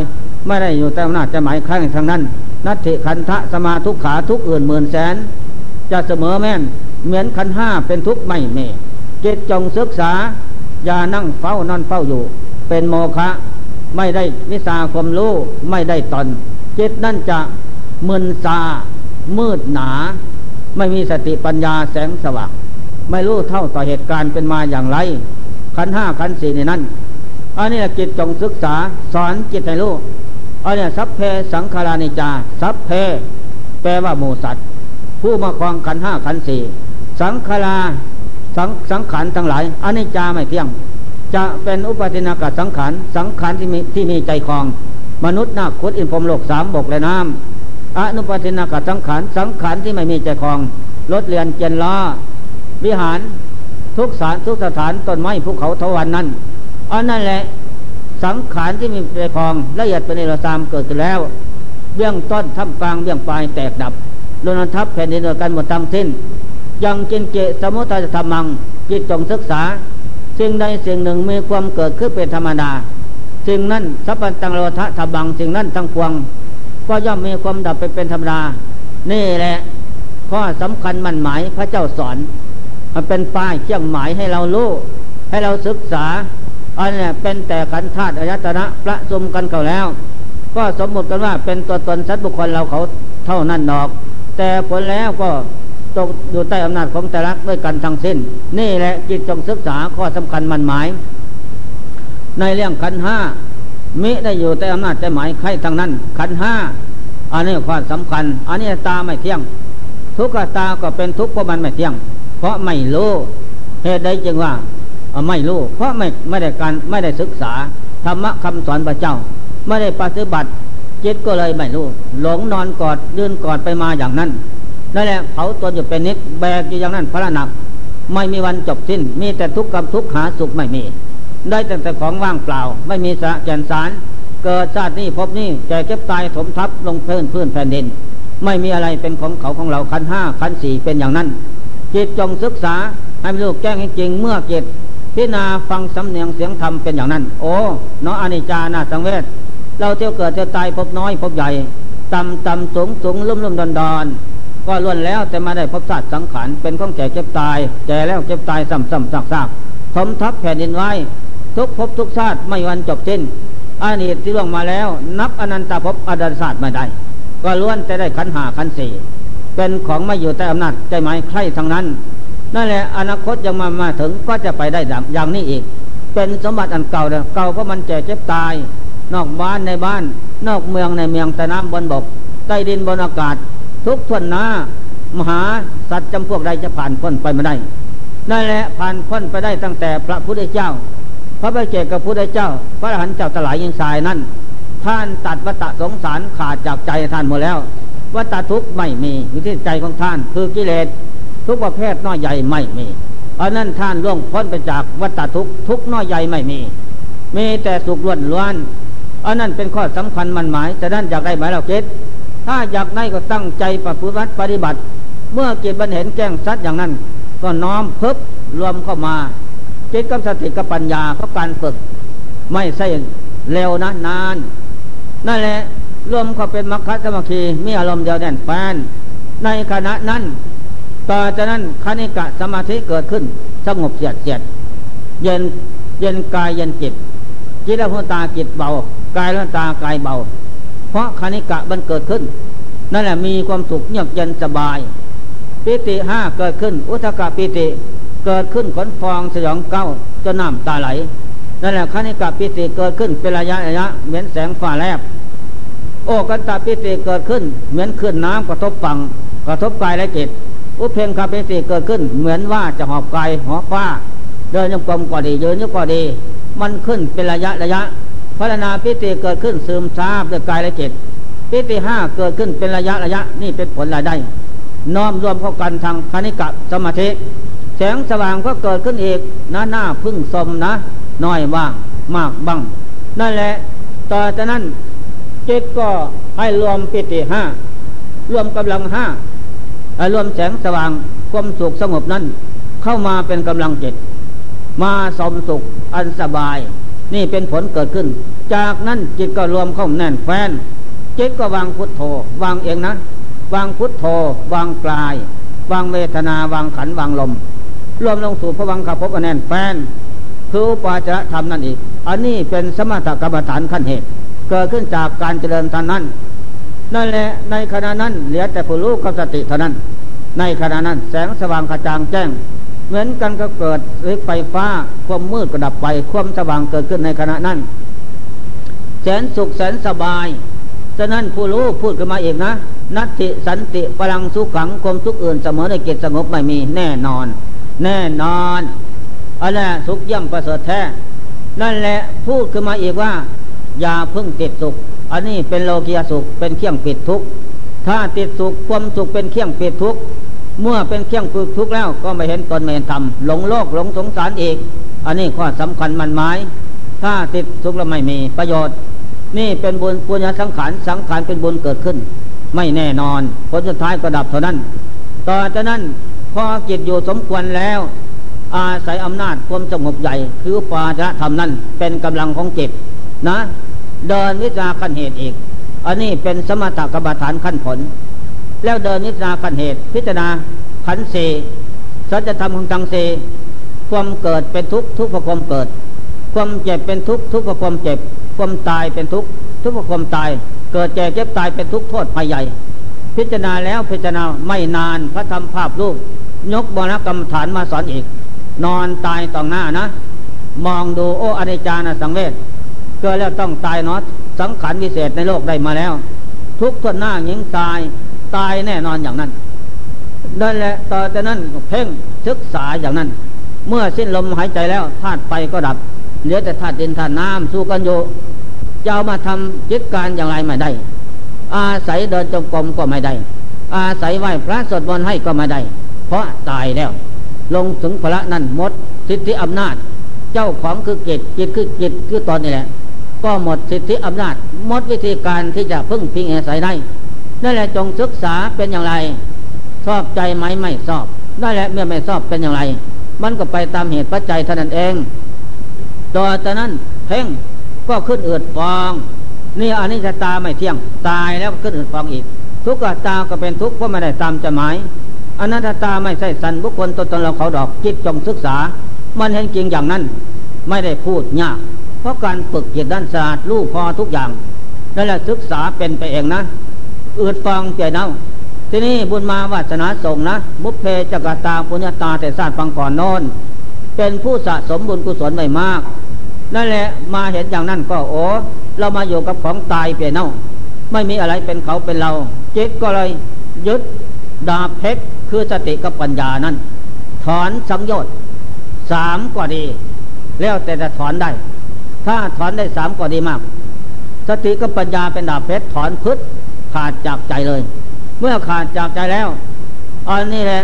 ไม่ได้อยู่แต่อำนาจจะหมายครั้งทางนั้น นัตถิขันธะสมาทุกขาทุกอื่นหมื่นแสน จะเสมอแม่นเหมือนขันห้าเป็นทุกไม่เมจิตจงศึกษา อย่านั่งเฝ้านอนเฝ้าอยู่ เป็นโมฆะไม่ได้วิสาความรู้ไม่ได้ตนจิตนั่นจะมึนซา มืดหนา ไม่มีสติปัญญาแสงสว่างไม่รู้เท่าต่อเหตุการณ์เป็นมาอย่างไรขันห้าขันสี่ในนั้นอันนี้จิตจงศึกษาสอนจิตให้รู้อันนี้สัพเพสังขารานิจา สัพเพ แปลว่าหมูสัตว์ ผู้มาครองขันห้าขันสี่สังขาราสังสังขารทั้งหลายอันนี้จาไม่เที่ยง จะเป็นอุปตินากาสังขารสังขารที่มีที่มีใจคลอง มนุษย์นาคุดอินพรมโลกสามบกและน้ำ อนุปตินากสังขารสังขารที่ไม่มีใจคลองรถเรียนเจนล้อวิหารทุกสารทุกสถานต้นไม้ภูเขาทวันนั้นอันนั่นแหละสังขารที่มีใจคลองละเอียดเป็นเอรสามเกิดขึ้นแล้ว เบื้องต้นท่ามกลางเบื้องปลายแตกดับโดนทับแผ่นดินโดยกันหมดทั้งสิ้นยังจินเกสมุทัยธรรมังจิตจงศึกษาสิ่งใดสิ่งหนึ่งมีความเกิดขึ้นเป็นธรรมดาสิ่งนั้นสัพพันตังโลทะธบังสิ่งนั้นทั้งพวง ก็ย่อมมีความดับไปเป็นธรรมดา นี่แหละ ข้อสำคัญมันหมายพระเจ้าสอน มันเป็นป้ายเชี่ยงหมายให้เรารู้ ให้เราศึกษา อันนี้เป็นแต่ขันธาตุอายตนะประสมกันเก่าแล้ว ก็สมมติกันว่าเป็นตัวตนสัตว์บุคคลเราเขาเท่านั้นดอก แต่ผลแล้วก็ตกอยู่ใต้อำนาจของแต่ละด้วยกันทั้งสิ้น นี่แหละจิตจงศึกษาข้อสำคัญมันหมาย ในเรื่องขันห้า มิได้อยู่ใต้อำนาจใจหมายใครทั้งนั้น ขันห้าอันนี้ความสำคัญ อันนี้ตาไม่เที่ยง ทุกขตาก็เป็นทุกข์เพราะมันไม่เที่ยง เพราะไม่รู้เหตุใดจึงว่าไม่รู้ เพราะไม่ไม่ได้การไม่ได้ศึกษาธรรมะคำสอนพระเจ้า ไม่ได้ปฏิบัติจิตก็เลยไม่รู้ หลงนอนกอดเดินกอดไปมาอย่างนั้นนั่นแหละเผาตนอยู่เป็นนิดแบกอยู่อย่างนั้นพระหนัก ไม่มีวันจบสิ้น มีแต่ทุกข์กับทุกข์หาสุขไม่มี ได้แต่แต่ของว่างเปล่า ไม่มีสะแก่นสาร เกิดชาตินี้พบนี้แก่เก็บตายถมทับลงพื้นพื้นแผ่นดิน ไม่มีอะไรเป็นของเขาของเราคันห้าคันสี่เป็นอย่างนั้น จิตจงศึกษาให้ลูกแจ้งให้จริงเมื่อจิตพิจารณาฟังสำเนียงเสียงธรรมเป็นอย่างนั้น โอ้เนาะอนิจจานาสังเวชเราเที่ยวเกิดเที่ยวตายพบน้อยพบใหญ่ต่ำต่ำสูงสูงลุ่มลุ่มดอนดอนก็ล้วนแล้วแต่มาได้พบศาสตร์สังขารเป็นของแก่เจ็บตายแก่แล้วเจ็บตายซ้ำๆซากๆทมทับแผ่นดินไว้ ทุกภพทุกชาติไม่วันจบสิ้นอานิตที่ล่วงมาแล้ว นับอนันตภพอดัลศาสตร์มาได้ ก็ล้วนแต่ได้ขันหาขันสี่เป็นของไม่อยู่แต่อำนาจใจหมายใครทั้งนั้น นั่นแหละอนาคตยังมามาถึงก็จะไปได้อย่างนี้อีก เป็นสมบัติอันเก่าเก่าเพราะมันแก่เจ็บตาย นอกบ้านในบ้าน นอกเมืองในเมืองใต้น้ำบนบก ใต้ดินบนอากาศ ทุกทวนหน้ามหาสัตว์จำพวกใดจะผ่านพ้นไปไม่ได้นั่นแหละผ่านพ้นไปได้ตั้งแต่พระพุทธเจ้า พระบเจกับพระพุทธเจ้า พระอรหันต์เจ้าตลายยิงสายนั้นท่านตัดวัตสงสารขาดจากใจท่านหมดแล้ววัตทุกข์ไม่มีอยู่ที่ใจของท่าน คือกิเลสทุกประเภทน้อยใหญ่ไม่มีอันนั้นท่านล่วงพ้นไปจากวัตทุกข์ทุกน้อยใหญ่ไม่มี มีแต่สุขล้วนล้วนอันนั้นเป็นข้อสำคัญมันหมายจะนั่นอยากได้ไหมเราเกตถ้าอยากได้ก็ตั้งใจปฏิบัติปฏิบัติ เมื่อจิตบันเห็นแจ้งสัดอย่างนั้น ก็น้อมเพิบรวมเข้ามา จิตกับสติกับปัญญาเพราะการฝึก ไม่ใช่เร็วนะนาน นั่นแหละรวมเขาเป็นมรรคสมัคคีมีอารมณ์เดียวแน่นแฟนในขณะนั้นต่อจากนั้นคณิกะสมาธิเกิดขึ้น สงบเสียดเสียด เย็นเย็นกายเย็นจิตจิตและหัวตาจิตเบา กายและตากายเบา เพราะคณิกะมันเกิดขึ้น นั่นแหละมีความสุขเงียบเย็นสบาย ปิติห้าเกิดขึ้น อุทกะปิติ เกิดขึ้นขนฟองสยองเก้าจนน้ำตาไหลนั่นแหละคณิกะปิติเกิดขึ้นเป็นระยะระยะเหมือนแสงฟ้าแลบโอกันตาปิติเกิดขึ้น เหมือนขึ้นน้ำกระทบฝั่งกระทบกายและจิตอุเพงคาปิติเกิดขึ้น เหมือนว่าจะหอบกายหอบฟ้า เดินยงกลมก็ดียืนยงก็ดี มันขึ้นเป็นระยะระยะพัฒนาปิติเกิดขึ้นซึมซาบด้วยกายและจิตปิติห้าเกิดขึ้นเป็นระยะระยะนี่เป็นผลรายได้ น้อมรวมเข้ากันทางคณิกะสมาธิ แสงสว่างก็เกิดขึ้นอีกหน้าหน้าพึ่งสมนะน้อยว่างมากบ้าง นั่นแหละ ต่อจากนั้นจิตก็ให้รวมปิติห้ารวมกำลังห้ารวมแสงสว่างความสุขสงบนั้น เข้ามาเป็นกำลังจิต มาสมสุขอันสบาย นี่เป็นผลเกิดขึ้น จากนั้นจิตก็รวมเข้าแน่นแฟนจิตก็วางพุทโธวางเองนะ วางพุทโธวางกลาย วางเวทนาวางขันวางลม รวมลงสู่พระวังขับพบแน่นแฟนคือปาจระธรรมนั่นอีก อันนี้เป็นสมถกรรมฐานขั้นเหตุ เกิดขึ้นจากการเจริญท่านนั้น นั่นแหละในขณะนั้นเหลือแต่ผู้รู้กับสติเท่านั้น ในขณะนั้นแสงสว่างกระจ่างแจ้ง เหมือนกันก็เกิดไฟฟ้าความมืดก็ดับไปความสว่างเกิดขึ้นในขณะนั้นแสนสุขแสนสบายฉะนั้นผู้รู้พูดขึ้นมาเองนะ นัตติสันติพลังสุขขังความทุกข์อื่นเสมอในเกตสงบไม่มีแน่นอน แน่นอนอะไรสุขย่ำประเสริฐแท้ นั่นแหละพูดขึ้นมาอีกว่า อย่าพึ่งติดสุข อันนี้เป็นโลกียสุขเป็นเครื่องปิดทุกข์ถ้าติดสุขความสุขเป็นเครื่องปิดทุกข์เมื่อเป็นเครื่องปิดทุกข์แล้วก็ไม่เห็นตนไม่เห็นธรรมหลงโลกหลงสงสารอีก อันนี้ข้อสำคัญมันหมาย ถ้าติดสุขแล้วไม่มีประโยชน์ นี่เป็นบุญปุญญสังขารสังขารเป็นบุญเกิดขึ้น ไม่แน่นอนผลสุดท้ายก็ดับเท่านั้น ต่อจากนั้น พอจิตอยู่สมควรแล้ว อาศัยอำนาจความสงบใหญ่ คือปาจะทำนั้นเป็นกำลังของจิตนะ เดินวิจาขั้นเหตุอีก อันนี้เป็นสมถกรรมฐานขั้นผล แล้วเดินวิจาขั้นเหตุ พิจารณาขันเสสัจธรรมของจังเสความเกิดเป็นทุกข์ทุกข์เพราะความเกิด ความเจ็บเป็นทุกข์ทุกข์เพราะความเจ็บ ความตายเป็นทุกข์ทุกข์เพราะความตาย เกิดแก่เจ็บตายเป็นทุกข์โทษภัยใหญ่ พิจารณาแล้วพิจารณาไม่นานพระธรรมภาพรูป ยกบรกรรมฐานมาสอนอีก นอนตายต่อหน้านะ มองดูโอ้อนิจจานะสังเวชเกิดแล้วต้องตายเนาะสังขารวิเศษในโลกได้มาแล้ว ทุกทนหน้าหญิงตายตายแน่นอนอย่างนั้นนั่นแหละต่อจากนั้นเพ่งศึกษาอย่างนั้น เมื่อสิ้นลมหายใจแล้วธาตุไฟก็ดับเหลือแต่ธาตุดินธาตุน้ำสู้กันอยู่จะามาทำจิตการอย่างไรไม่ได้ อาศัยเดินจงกรมก็ไม่ได้ อาศัยไหว้พระสวดมนต์ให้ก็ไม่ได้ เพราะตายแล้ว ลงถึงพระนั้นหมด สิทธิอำนาจ เจ้าของคือจิตจิตคือจิตคือตอนนี้แหละ ก็หมดสิทธิอำนาจ หมดวิธีการที่จะพึ่งพิงอาศัยได้นั่นแหละจงศึกษาเป็นอย่างไร ชอบใจไหมไม่ชอบได้แหละเมื่อไม่ชอบเป็นอย่างไร มันก็ไปตามเหตุปัจจัยเท่านั้นเองต่อจากนั้นเพ่งก็ขึ้นเอือดฟอง นี่อันนี้จะตาไม่เที่ยง ตายแล้วขึ้นเอือดฟองอีกททุกขตาก็เป็นทุกข์เพราะไม่ได้ตามจะหมาย อนัตตาไม่ใช่สันบุคคลตนตนเราเขาดอกจิตจงศึกษา มันเห็นจริงอย่างนั้น ไม่ได้พูดยาก เพราะการฝึกจิตด้านศาสตร์รู้พอทุกอย่างนั่นแหละศึกษาเป็นไปเองนะอืดฟังเปียเน่าที่นี่บุญมาวาสนาส่งนะ มุเพจักตาปุญญาตาแต่ศาสตร์ฟังก่อนนอนเป็นผู้สะสมบุญกุศลไม่มากนั่นแหละมาเห็นอย่างนั้นก็โอ้เรามาอยู่กับของตายเปียเน่า ไม่มีอะไรเป็นเขาเป็นเราจิตก็เลยยึด ดาบเพชรคือสติกับปัญญานั้น ถอนสังโยชน์สามก็ดี แล้วแต่จะถอนได้ ถ้าถอนได้สามก็ดีมาก สติกับปัญญาเป็นดาบเพชรถอนพึษขาดจากใจเลย เมื่อขาดจากใจแล้วอันนี้แหละ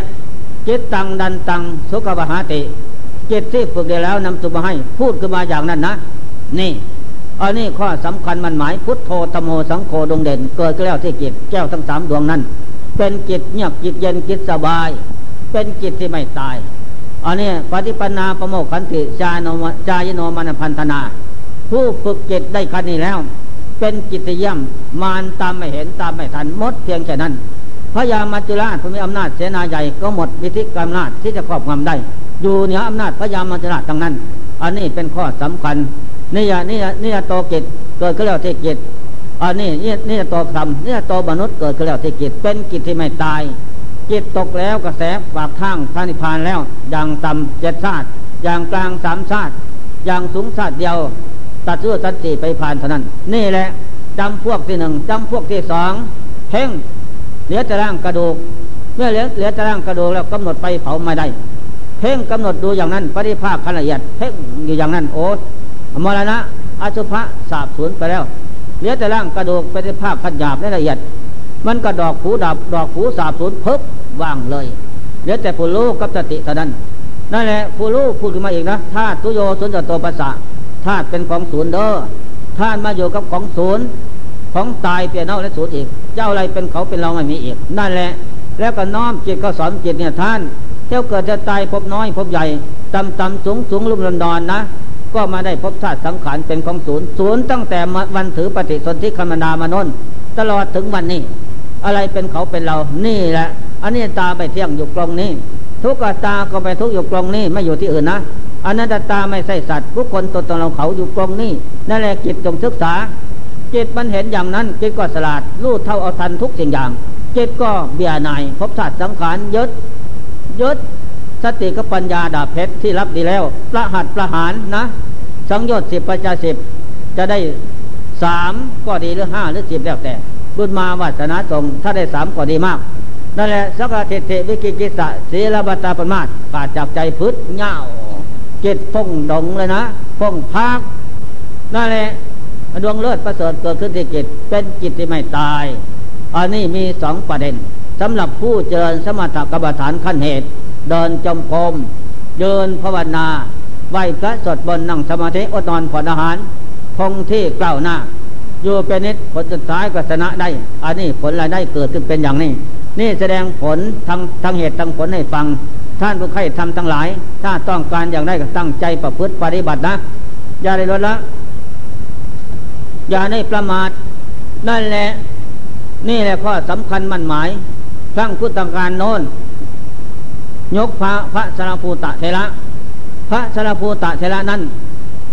จิตตังดันตังสุขบหาติจิตที่ฝึกได้แล้วนำสุมาให้ พูดขึ้นมาอย่างนั้นนะ นี่อันนี้ข้อสำคัญมันหมายพุทโธธโมสังโฆดงเด่น เกิดขึ้นแล้วที่จิตแก้วทั้งสามดวงนั้น เป็นจิตเงียบจิตเย็นจิตสบาย เป็นจิตที่ไม่ตายอันนี้ปฏิปนาประโมกขันติจายโนจายโนมันพันธนา ผู้ฝึกจิตได้คันนี้แล้ว เป็นจิตเยี่ยมมานตามไม่เห็นตามไม่ทันหมดเพียงแค่นั้นพระยามัจจุราชผู้มีอำนาจเสนาใหญ่ก็หมดวิธีกรรมนาจที่จะครอบงำได้ อยู่เหนืออำนาจพระยามัจจุราชทั้งนั้น อันนี้เป็นข้อสำคัญนี่ยนี่นี่โตกิจเกิดขึ้นแล้วที่กิจ อันนี้นี่นี่โตธรรมนี่โตมนุษย์เกิดขึ้นแล้วที่กิจเป็นกิจที่ไม่ตายจิตตกแล้วกระแสฝากทางพระนิพพานแล้ว อย่างต่ำเจ็ดชาติ อย่างกลางสามชาติ อย่างสูงชาติเดียว ตัดเสื้อตัดสีไปผ่านเท่านั้น นี่แหละจำพวกที่หนึ่งจำพวกที่สองเพ่งเหลือแต่ร่างกระดูก เมื่อเหลือเหลือแต่ร่างกระดูกแล้วกำหนดไปเผาไม่ได้ เพ่งกำหนดดูอย่างนั้นปฏิภาคขละเอียดเพ่งอยู่อย่างนั้นโอ้มรณะอสุภะสาบสูญไปแล้ว เหลือแต่ร่างกระดูกเป็นภาพขันยาบและละเอียด มันก็ดอกผูดับดอกผูสาบสูญเพึบว่างเลยเหลือแต่ผู้รู้กับสติเท่านั้นนั่นแหละผู้รู้พูดขึ้นมาอีกนะธาตุตุโยสุนจโตปัสสะธาตุเป็นของศูนย์เด้อธาตุมาอยู่กับของศูนย์ของตายเปลี่ยนเอาและศูนย์อีก เจ้าอะไรเป็นเขาเป็นเราไม่มีอีก นั่นแหละ แล้วก็น้อมจิตก็สอนจิตเนี่ยท่านเจ้าเกิดจะตายพบน้อยพบใหญ่ต่ำต่ำสูงสูงลุ่มลำดอนนะ ก็มาได้พบธาตุสังขารเป็นของศูนย์ศูนย์ตั้งแต่วันถือปฏิสนธิคมนามานนตลอดถึงวันนี้ อะไรเป็นเขาเป็นเรานี่แหละอันนี้ตาไปเที่ยงอยู่กลงนี้ ทุกตาก็ไปทุกอยู่กลงนี้ไม่อยู่ที่อื่นนะอนันตตาไม่ใช่สัตว์ทุกคนตัวตนเราเขาอยู่กลงนี้นั่นแหละจิตจงศึกษาจิตมันเห็นอย่างนั้นจิตก็สลาดรู้เท่าเอาทันทุกสิ่งอย่างจิตก็เบียนายพบธาตุสังขารยึดยึด สติกับปัญญาดาบเพชรที่รับดีแล้ว ประหัตประหารนะ สังโยชน์สิบปัจจสิบจะได้สามก็ดีหรือห้าหรือสิบแล้วแต่ บุญมาวาสนาสงถ้าได้สามก็ดีมาก นั่นแหละสักเทเทวิกิกิสะศีลบัตาปมาตขาดจากใจพืชเงาจิตฟงดงเลยนะฟงพักนั่นแหละดวงเลือดประเสริฐเกิดขึ้นที่จิตเป็นจิตที่ไม่ตาย อันนี้มีสองประเด็นสำหรับผู้เจริญสมถกรรมฐานขั้นเหตุ เดินจมกรมเดินภาวนา ไหวพระสดบนนั่งสมาธิอดนอนผ่อนอาหารคงที่กล่าวหน้าอยู่เป็นนิดผลสุดท้ายก็ชนะได้ อันนี้ผลรายได้เกิดขึ้นเป็นอย่างนี้ นี่แสดงผลทั้งทั้งเหตุทั้งผลให้ฟัง ท่านผู้ใครทำทั้งหลาย ถ้าต้องการอย่างได้ก็ตั้งใจประพฤติปฏิบัตินะ อย่าได้ลดละ อย่าได้ประมาทนั่นแหละ นี่แหละข้อสำคัญมั่นหมายครั้งพุทธกาลโน้น ยกพระพระสารภูตะเทระ พระสารภูตะเทระนั้น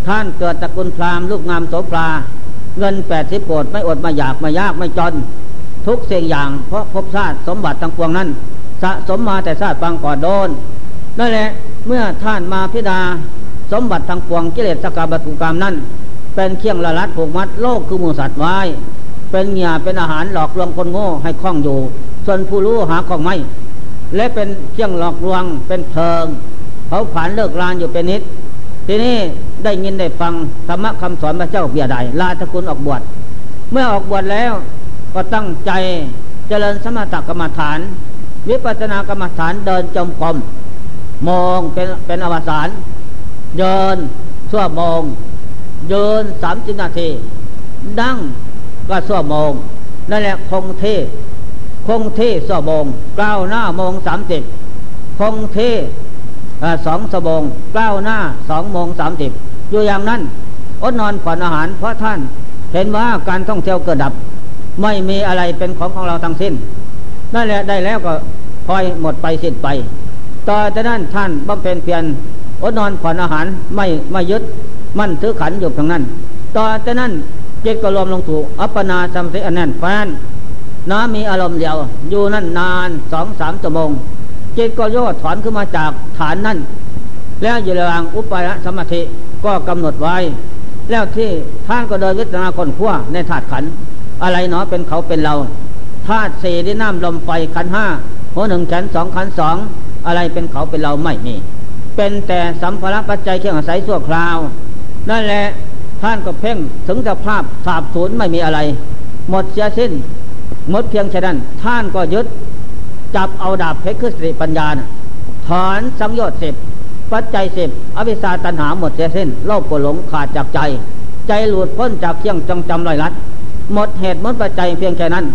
ท่านเกิดตระกูลพราหมณ์ลูกงามโสภาเงินแปดสิบโกดไม่อดไม่อยากไม่ยากไม่จน ทุกเสียงอย่างเพราะพบชาติสมบัติทั้งปวงนั้น สะสมมาแต่ชาติปังก่อนโดนนั่นแหละเมื่อท่านมาพิดา สมบัติทั้งปวงกิเลสสกาบัตุกรรมนั้น เป็นเครื่องละลัดผูกมัดโลกคือมูสัตว์ไว้ เป็นเหงี่ยเป็นอาหารหลอกลวงคนโง่ให้คล้องอยู่ ส่วนผู้รู้หาของไม่ และเป็นเครื่องหลอกลวงเป็นเพลิงเขาผ่านเลิกลานอยู่เป็นนิด ทีนี้ได้ยินได้ฟังธรรมะคำสอนพระเจ้าเบียดายลาตะกุลออกบวชเมื่อออกบวชแล้วก็ตั้งใจเจริญสมถกรรมฐาน วิปัสสนากรรมฐานเดินจมกรมมองเป็นเป็นอวสานเดินชั่วโมงเดินสามสิบนาทีดั้งก็ชั่วโมงนั่นแหละคงเท คงเทสบงเก้าหน้ามงสามสิบคงเทสองสบงเก้าหน้าสองโมงสามสิบอยู่อย่างนั้นอดนอนผ่อนอาหารเพราะท่านเห็นว่าการท่องเที่ยวเกิดดับ ไม่มีอะไรเป็นของของเราทั้งสิ้นนั่นแหละได้แล้วก็พลอยหมดไปสิ้นไป ต่อจากนั้นท่านบำเพ็ญเพียรอดนอนผ่อนอาหารไม่ไม่ยึดมั่นถือขันอยู่ตรงนั้น ต่อจากนั้นจิตก็รวมลงถูกอัปปนาสัมสิอันนั้นแฟนน้ำมีอารมณ์เดียว อยู่นั่นนานสองสามชั่วโมงจิตก็ย่อถอนขึ้นมาจากฐานนั่น แล้วอยู่ระหว่างอุปายสมาธิก็กำหนดไว้ แล้วที่ท่านก็เดินวิจารณาคนขั้วในถาดขัน อะไรเนาะเป็นเขาเป็นเราธาตุสี่ดินน้ำลมไฟขันห้าหัวหนึ่งแขนสองขันสองอะไรเป็นเขาเป็นเราไม่มี เป็นแต่สัมภาระปัจจัยเครื่องอาศัยสั่วคราว นั่นแหละท่านก็เพ่งถึงสภาพสาบสูญไม่มีอะไร หมดเสียสิ้น มดเพียงแค่นั้น ท่านก็ยึด จับเอาดาบเพชรคือสติปัญญาถอนสังโยชน์สิบปัจจัยสิบอวิชาตันหาหมดเสียสิ้นโลภโกหลงขาดจากใจ ใจหลุดพ้นจากเคียงจังจำลอยลัด หมดเหตุหมดปัจจัยเพียงแค่นั้น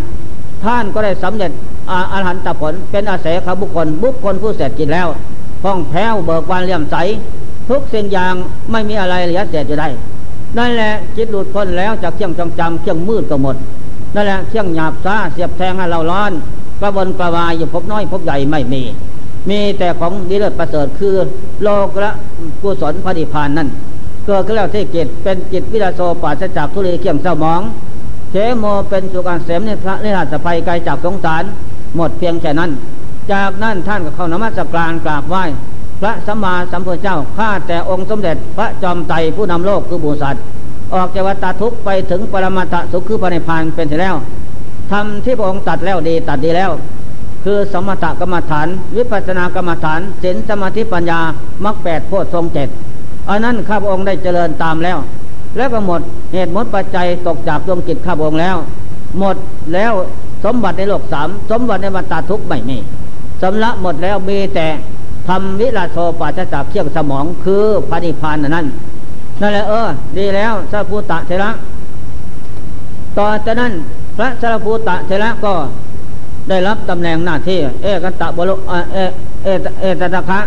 ท่านก็ได้สำเร็จอาหันตผลเป็นอาศัยขบุคคลบุคคลผู้เสร็จกินแล้วพ้องแผ้วเบิกบานเลี่ยมใส ทุกสิ่งอย่างไม่มีอะไรเหลือเศษอยู่ได้นั่นแหละจิตหลุดพ้นแล้วจากเคียงจังจำเคียงมืดก็หมด นั่นแหละเคียงหยาบซาเสียบแทงให้เราร้อนกระวนกระวายอยู่พบน้อยพบใหญ่ไม่มี มีแต่ของดีเลิศประเสริฐคือ โลกละกุศลพอดีพานนั่นเกิดขึ้นแล้วที่กิจเป็นกิจวิราโซปราศจากทุเรเขี่ยงเศร้ามองเขโมเป็นสุการเสมในพระนิราสภัยไกลจากสงสาร หมดเพียงแค่นั้น จากนั้นท่านก็เข้านมัสการกราบไหว้พระสัมมาสัมพุทธเจ้าข้าแต่องค์สมเด็จพระจอมไตรผู้นำโลกคือบุษัต ออกจากวัฏทุกไปถึงปรมาตสุขคือพระนิพพานเป็นที่แล้วทำที่พระองค์ตัดแล้วดีตัดดีแล้ว คือสมถกรรมฐาน วิปัสสนากรรมฐานศีลสมาธิปัญญามรรคแปดโพชฌงเจ็ดอันนั้นข้าพระองค์ได้เจริญตามแล้ว แล้วก็หมดเหตุหมดปัจจัยตกจากดวงจิตข้าพระองค์แล้ว หมดแล้วสมบัติในโลกสามสมบัติในบรรดาทุกไม่มีสำละหมดแล้วมีแต่ทำวิลาโทปัจจากเขี่ยงสมองคือพระนิพพานนั้น นั่นแหละเออ ดีแล้วสัพพุตะเทระต่อจากนั้นพระสารภูตะเทระก็ได้รับตำแหน่งหน้าที่ เอกันตะบรเอเอเอเตตะคะ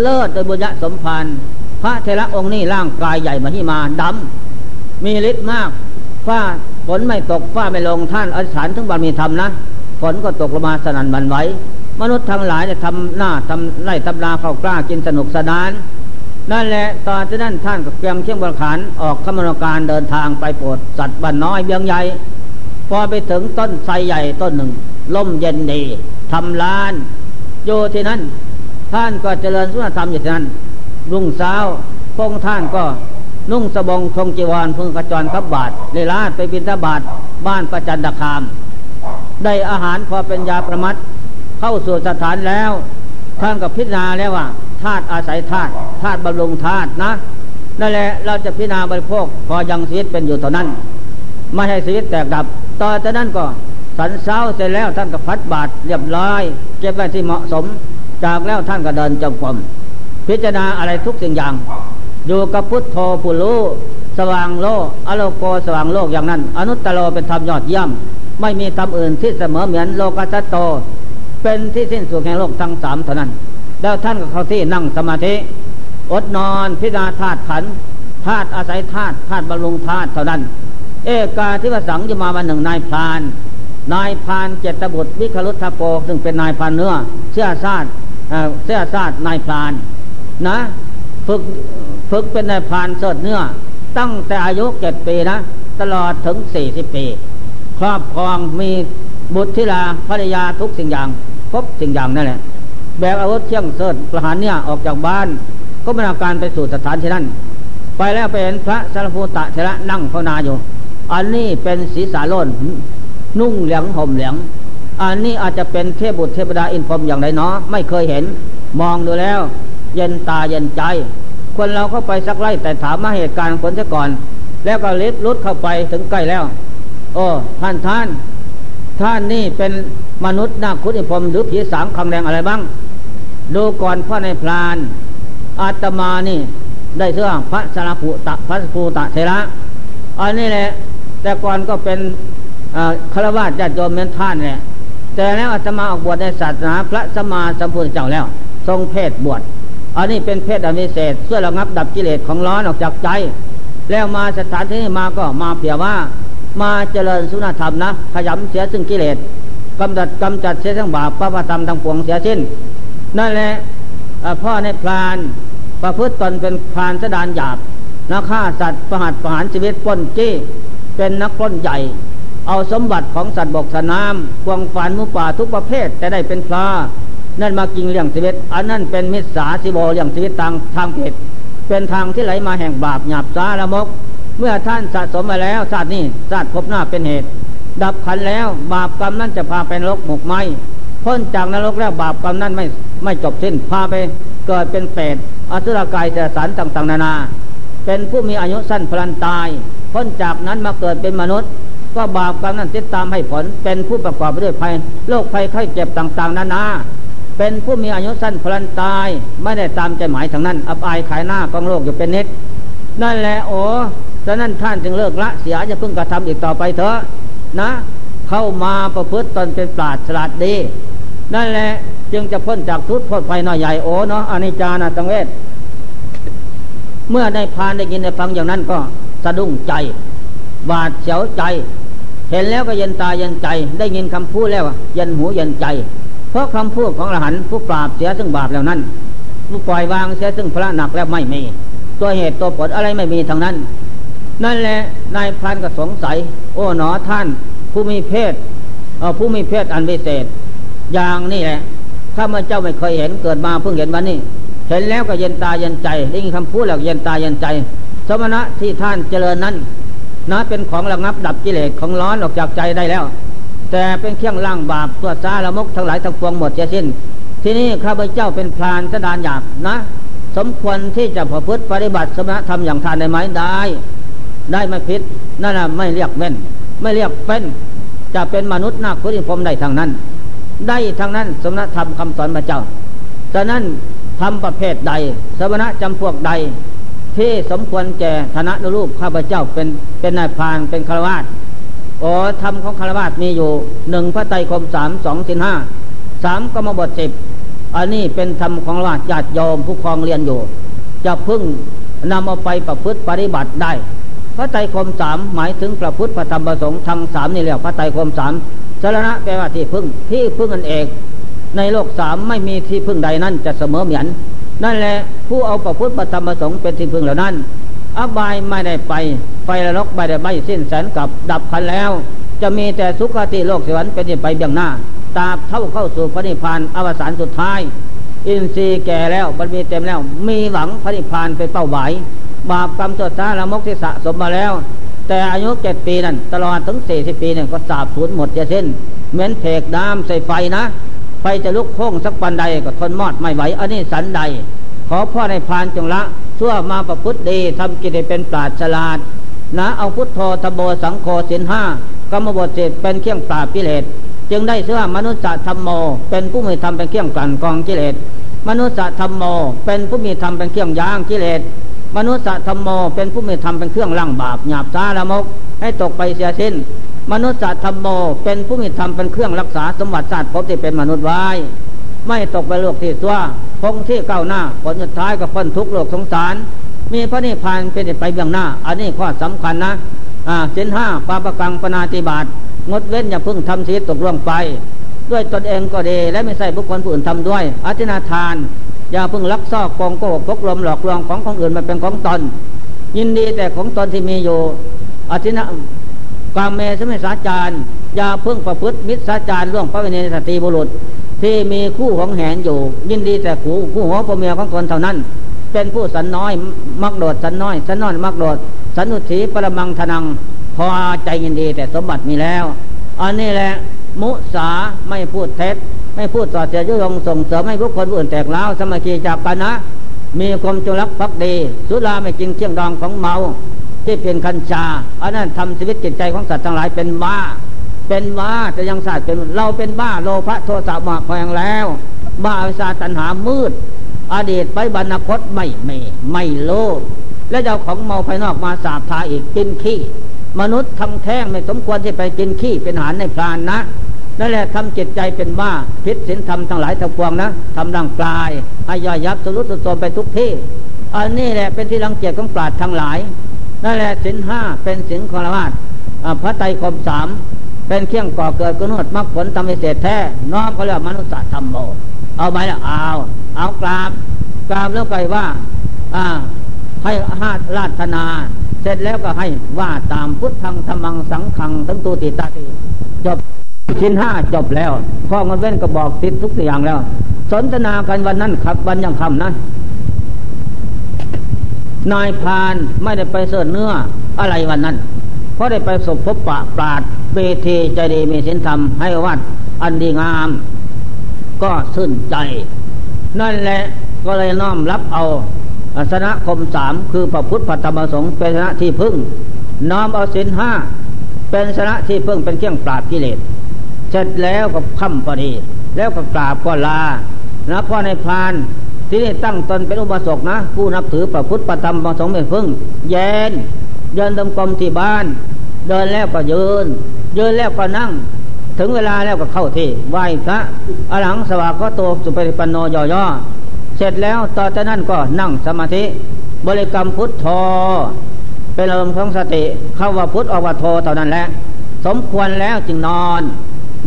เลิศโดยบุญญสมภารพระเทระองค์นี้ร่างกายใหญ่มาที่มาดำมีฤทธิ์มากฟ้าฝนไม่ตกฟ้าไม่ลงท่านอธิษฐานถึงบารมีธรรมนะฝนก็ตกลงมาสนั่นวันไหวมนุษย์ทั้งหลายจะทำหน้าทำไร่ทำนาเข้ากล้ากินสนุกสนาน นั่นแหละตอนที่นั่นท่านก็เตรียมเชี่ยงบรขานออกขมนการเดินทางไปโปรดสัตว์บ้านน้อยเบียงใหญ่ พอไปถึงต้นไทรใหญ่ต้นหนึ่งล่มเย็นดีทำลานอยู่ที่นั้น ท่านก็เจริญสุนธรรมอยู่ที่นั้นรุ่งเช้าพงท่านก็นุ่งสบงทงจีวรพึงกระจรขับบาทในลาดไปบินทบาทบ้านประจันดคาม ได้อาหารพอเป็นยาประมัดเข้าสู่สถานแล้ว ท่านก็พิจารณาแล้วว่า ธาตุอาศัยธาตุธาตุบำรุงธาตุนะนั่นแหละเราจะพิจารณาบริโภคพอยังชีวิตเป็นอยู่เท่านั้น ไม่ให้ชีวิตแตกดับ ต่อจากนั้นก็สันเช้าเสร็จแล้วท่านก็พัดบาตรเรียบร้อยเก็บไว้ที่เหมาะสม จากแล้วท่านก็เดินจงกรมพิจารณาอะไรทุกสิ่งอย่าง อยู่กับพุทโธผู้รู้สว่างโลกอโลโกสว่างโลกอย่างนั้น อนุตตโลเป็นธรรมยอดเยี่ยม ไม่มีธรรมอื่นที่เสมอเหมือนโลกัสโต เป็นที่สิ้นสุดแห่งโลกทั้งสามเท่านั้น แล้วท่านก็เข้าที่นั่งสมาธิ อดนอนพิจารณาธาตุขันธาตุอาศัยธาตุธาตุบำรุงธาตุเท่านั้น เอกาที่วสังจะมาวันหนึ่งนายพราน นายพรานเจตบุตรวิคลุทโปซึ่งเป็นนายพรานเนื้อเสื้อซาดเสื้อซาดนายพรานนะฝึกฝึกเป็นนายพรานเสิร์เนื้อ ตั้งแต่อายุเจ็ดปีนะ ตลอดถึงสี่สิบปี ครอบครองมีบุตรธิราภรรยาทุกสิ่งอย่าง ครบสิ่งอย่างนั่นแหละ แบกอาวุธเชี่ยงเสิร์ประหารเนี่ยออกจากบ้าน ก็เป็นอาการไปสู่สถานที่นั่นไปแล้วไปเห็นพระสารภูตะเทระนั่งภาวนาอยู่ อันนี้เป็นศีรษะโลนนุ่งเหลืองห่มเหลืองอันนี้อาจจะเป็นเทพบุตรเทพดาอินพรมอย่างไรเนาะไม่เคยเห็น มองดูแล้ว เย็นตาเย็นใจ คนเราเข้าไปสักไล่แต่ถามมาเหตุการณ์คนซะก่อน แล้วก็เล็บลุดเข้าไปถึงใกล้แล้ว โอ้ท่านท่าน ท่านนี่เป็นมนุษย์นาคุอิพรมหรือผีสามคำแรงอะไรบ้าง ดูก่อนพระในพรานอาตมานี่ ได้เสื้อพระสารภูตะพระภูตะเทระอันนี้แหละ แต่ก่อนก็เป็นฆราวาสญาติโยมเมือนท่านเนี่ยแต่แล้วอาตมาออกบวชในศาสนาพระสมมาสัมพุทธเจ้าแล้ว ทรงเพศบวชอันนี้เป็นเพศอมิเศษเพื่อระงับดับกิเลสของร้อนออกจากใจ แล้วมาสถานที่นี้มาก็มาเพียว่า มาเจริญสุนธรรมนะขยำเสียซึ่งกิเลสกำจัดกำจัดเสียทั้งบาปพระธรรมทั้งปวงเสียสิ้น นั่นแหละพ่อในพรานประพฤติตนเป็นพรานสดานหยาบนักฆ่าสัตว์ประหัตประหารชีวิตป้นจี้เป็นนักปล้นใหญ่ เอาสมบัติของสัตว์บกสนามกวงฝันมุป่าทุกประเภทแต่ได้เป็นพลานั่นมากิงเลี้ยงชีวิต อันนั้นเป็นมิสสาสิโบเลี้ยงชีวิตทางทางเพศเป็นทางที่ไหลมาแห่งบาปหยาบซาละมก เมื่อท่านสะสมมาแล้วชาตินี้ชาติพบหน้าเป็นเหตุ ดับขันแล้วบาปกรรมนั้นจะพาไปนรกหมกไหมพ้นจากนรกแล้วบาปกรรมนั้นไม่ไม่จบสิ้นพาไปเกิดเป็นเปรตอสุรกายเสสารต่างๆ นานา เป็นผู้มีอายุสั้นพลันตาย พ้นจากนั้นมาเกิดเป็นมนุษย์ ก็บาปกรรมนั้นติดตามให้ผล เป็นผู้ประกอบไปด้วยภัยโรคภัยไข้เจ็บต่างๆ นานา เป็นผู้มีอายุสั้นพลันตาย ไม่ได้ตามใจหมายทางนั้น อับอายขายหน้ากองโลกอยู่เป็นนิดนั่นแหละโอ้ ฉะนั้นท่านจึงเลิกละเสียจะพึ่งกระทำอีกต่อไปเถอะนะ เข้ามาประพฤติตนเป็นปราดฉลาดดี นั่นแหละจึงจะพ้นจากทุกข์พ้นภัยน้อยใหญ่โอเนาะอนิจจานะตังเวทเมื่อได้พานได้ยินได้ฟังอย่างนั้นก็สะดุ้งใจ บาดเสียวใจ เห็นแล้วก็เย็นตาเย็นใจ ได้ยินคำพูดแล้วเย็นหูเย็นใจ เพราะคำพูดของอรหันต์ผู้ปราบเสียซึ่งบาปแล้วนั้นผู้ปล่อยวางเสียซึ่งพระหนักแล้วไม่มี ตัวเหตุตัวผลอะไรไม่มีทางนั้น นั่นแหละนายพันก็สงสัย โอ้หนอท่าน ผู้มีเพศผู้มีเพศอันพิเศษ อย่างนี้แหละข้าพเจ้าไม่เคยเห็นเกิดมาเพิ่งเห็นวันนี้ เห็นแล้วก็เย็นตาเย็นใจได้ยินคำพูดแล้วเย็นตาเย็นใจ สมณะที่ท่านเจริญนั้นนะเป็นของระงับดับกิเลสของร้อนออกจากใจได้แล้ว แต่เป็นเครื่องล่างบาปตัวซาละมกทั้งหลายทั้งปวงหมดเสียสิ้น ที่นี้ข้าพเจ้าเป็นพรานสดานหยาบนะ สมควรที่จะประพฤติปฏิบัติสมณธรรมอย่างทานได้ไหมได้ ได้ไม่ผิดนั่นแหะไม่เรียกเว้นไม่เรียกเป็นจะเป็นมนุษย์นาคพุทธิพรมได้ทางนั้น ได้ทั้งนั้นสมณธรรมคำสอนพระเจ้าฉะนั้นทำประเภทใด สมณะจำพวกใด ที่สมควรแก่ธนะรูปข้าพเจ้าเป็นเป็นนายพานเป็นคารวาสโอ้ธรรมของคารวาสมีอยู่หนึ่งพระไตรคมสามสองสินห้าสามกมบทสิบอันนี้เป็นธรรมของราชญาติโยมผู้ครองเรียนอยู่ จะพึ่งนำเอาไปประพฤติปฏิบัติได้ พระไตรคมสามหมายถึงประพฤติพระธรรมประสงค์ทั้งสามนี่แหละพระไตรคมสามสารณะแปลว่าที่พึ่งที่พึ่งอันเอกในโลกสามไม่มีที่พึ่งใดนั้นจะเสมอเหมือนนั่นแหละผู้เอาประพุทธธรรมประสงค์เป็นที่พึ่งเหล่านั้น อบายไม่ได้ไป ไฟละลกไม่ได้ไม่สิ้นแสนกับดับขันแล้ว จะมีแต่สุขติโลกสวรรค์เป็นที่ไปเบื้องหน้า ตาเท่าเข้าสู่พระนิพพานอวสานสุดท้าย อินทรีย์แก่แล้วบารมีเต็มแล้ว มีหวังพระนิพพานเป็นเป้าหมายบาปกรรมตัวซาละมกที่สะสมมาแล้ว แต่อายุเจ็ดปีนั้นตลอดถึงสี่สิบปีเนี่ยก็สาบสูญหมดจะเส้น เหมือนเพกน้ำใส่ไฟนะไฟจะลุกโค้งสักปันใดก็ทนมอดไม่ไหวอันนี้สันใด ขอพ่อในพานจงละชั่วมาประพฤติดีทำกิจเป็นปราดฉลาดนะเอาพุทโธทโบสังโฆสินห้ากรรมบทเสร็จเป็นเครื่องปราบกิเลส จึงได้เสื้อมนุษย์ธรรมโม เป็นผู้มีธรรมเป็นเครื่องกลั่นกองกิเลสมนุษย์ธรรมโม เป็นผู้มีธรรมเป็นเครื่องย่างกิเลสมนุษย์ธรรมโมเป็นผู้มีธรรมเป็นเครื่องล่างบาปหยาบซาละมก ให้ตกไปเสียสิ้น มนุษย์ธรรมโม เป็นผู้มีธรรมเป็นเครื่องรักษาสมบัติศาสตร์พบที่เป็นมนุษย์ไว้ ไม่ตกไปโลกที่ตัวคงที่ก้าวหน้าผลสุดท้ายก็พ้นทุกโลกสงสาร มีพระนิพพานเป็นไปเบื้องหน้า อันนี้ข้อสำคัญนะ อ่าสินห้าปาปกังปนาติบาตงดเว้นอย่าพึ่งทำชีวิตตกล่วงไป ด้วยตนเองก็ดี และไม่ใช่บุคคลผู้อื่นทำด้วยอธินาทาน อย่าพิ่งลักซอกกองโกหกพกลมหลอกลวงของคนอื่นมาเป็นของตน ยินดีแต่ของตนที่มีอยู่อธินะกามเมสมัยสาจารอย่าพิ่งประพฤติมิตรสาจารล่วงพระเวณีสตรีบุรุษ ที่มีคู่ของแหนอยู่ ยินดีแต่คู่คู่หัวพ่อเมียของตนเท่านั้น เป็นผู้สันน้อย มักโดดสันน้อย สันน้อยมักโดด สันุสีปรมังทนัง พอใจยินดีแต่สมบัติมีแล้ว อันนี้แหละมุสาไม่พูดเท็จ ไม่พูดต่อเสียยุยงส่งเสริมให้บุคคลอื่นแตกเล้าสมาคีจากกันนะ มีความจงรักภักดี สุราไม่กินเที่ยงดองของเมาที่เป็นคัญชาอันนั้นทำชีวิตจิตใจของสัตว์ทั้งหลายเป็นบ้า เป็นบ้าแต่ยังศาสตร์เป็นเราเป็นบ้าโลภะโทสะมาแพงแล้ว บ้าวิชาตัณหามืด อดีตไปบรรคตไม่เมไม่โลภและเจ้าของเมาภายนอกมาสาบทาอีกกินขี้ มนุษย์ทำแท้งไม่สมควรที่ไปกินขี้เป็นอาหารในพรานนะนั่นแหละทำจิตใจเป็นบ้าพิษสินธรรมทั้งหลายทั้งปวงนะทำร่างกายให้ย่อยยับสรุปสุดโทมไปทุกที่อันนี้แหละเป็นที่รังเกียจของปราดทั้งหลายนั่นแหละสินห้าเป็นสินคารวาสพระไตรคมสาม เป็นเครื่องก่อเกิดกุนดมรรคผลทำให้เศษแท้น้อมเขาเรียกมนุษย์ธรรมโมเอาไหมล่ะเอาเอากราบกราบแล้วไกว่า อ่า ให้หาราธนา เสร็จแล้วก็ให้ว่าตามพุทธังธรรมังสังขังทั้งตูติตาติจบชิ้นห้าจบแล้วข้อมันเว้นก็บอกติดทุกอย่างแล้ว สนทนากันวันนั้นครับวันยังคำนะนายพานไม่ได้ไปเสิร์เนื้ออะไรวันนั้น เพราะได้ไปสบพบปะปราด เบเทใจดีมีสินธรรมให้วัดอันดีงาม ก็สื่นใจ นั่นแหละก็เลยน้อมรับเอาอาสนะคมสามคือพระพุทธธรรมสงฆ์เป็นสนะที่พึ่ง น้อมเอาสินห้าเป็นสนะที่พึ่งเป็นเครื่องปราบกิเลสเสร็จแล้วก็ค่ำพอดี แล้วก็กราบก็ลานะพ่อในพานที่นี่ตั้งตนเป็นอุบาสกนะ ผู้นับถือพระพุทธธรรมประสงค์เป็นพึ่ง เย็นเดินดำกรมที่บ้าน เดินแล้วก็ยืน ยืนแล้วก็นั่ง ถึงเวลาแล้วก็เข้าที่ไหว้พระอรหังสวาก็โตสุปฏิปันโนย่อๆเสร็จแล้วต่อจากนั้นก็นั่งสมาธิ บริกรรมพุทโธเป็นอารมณ์ของสติเข้าว่าพุทธออกว่าโธเท่านั้นแหละ สมควรแล้วจึงนอน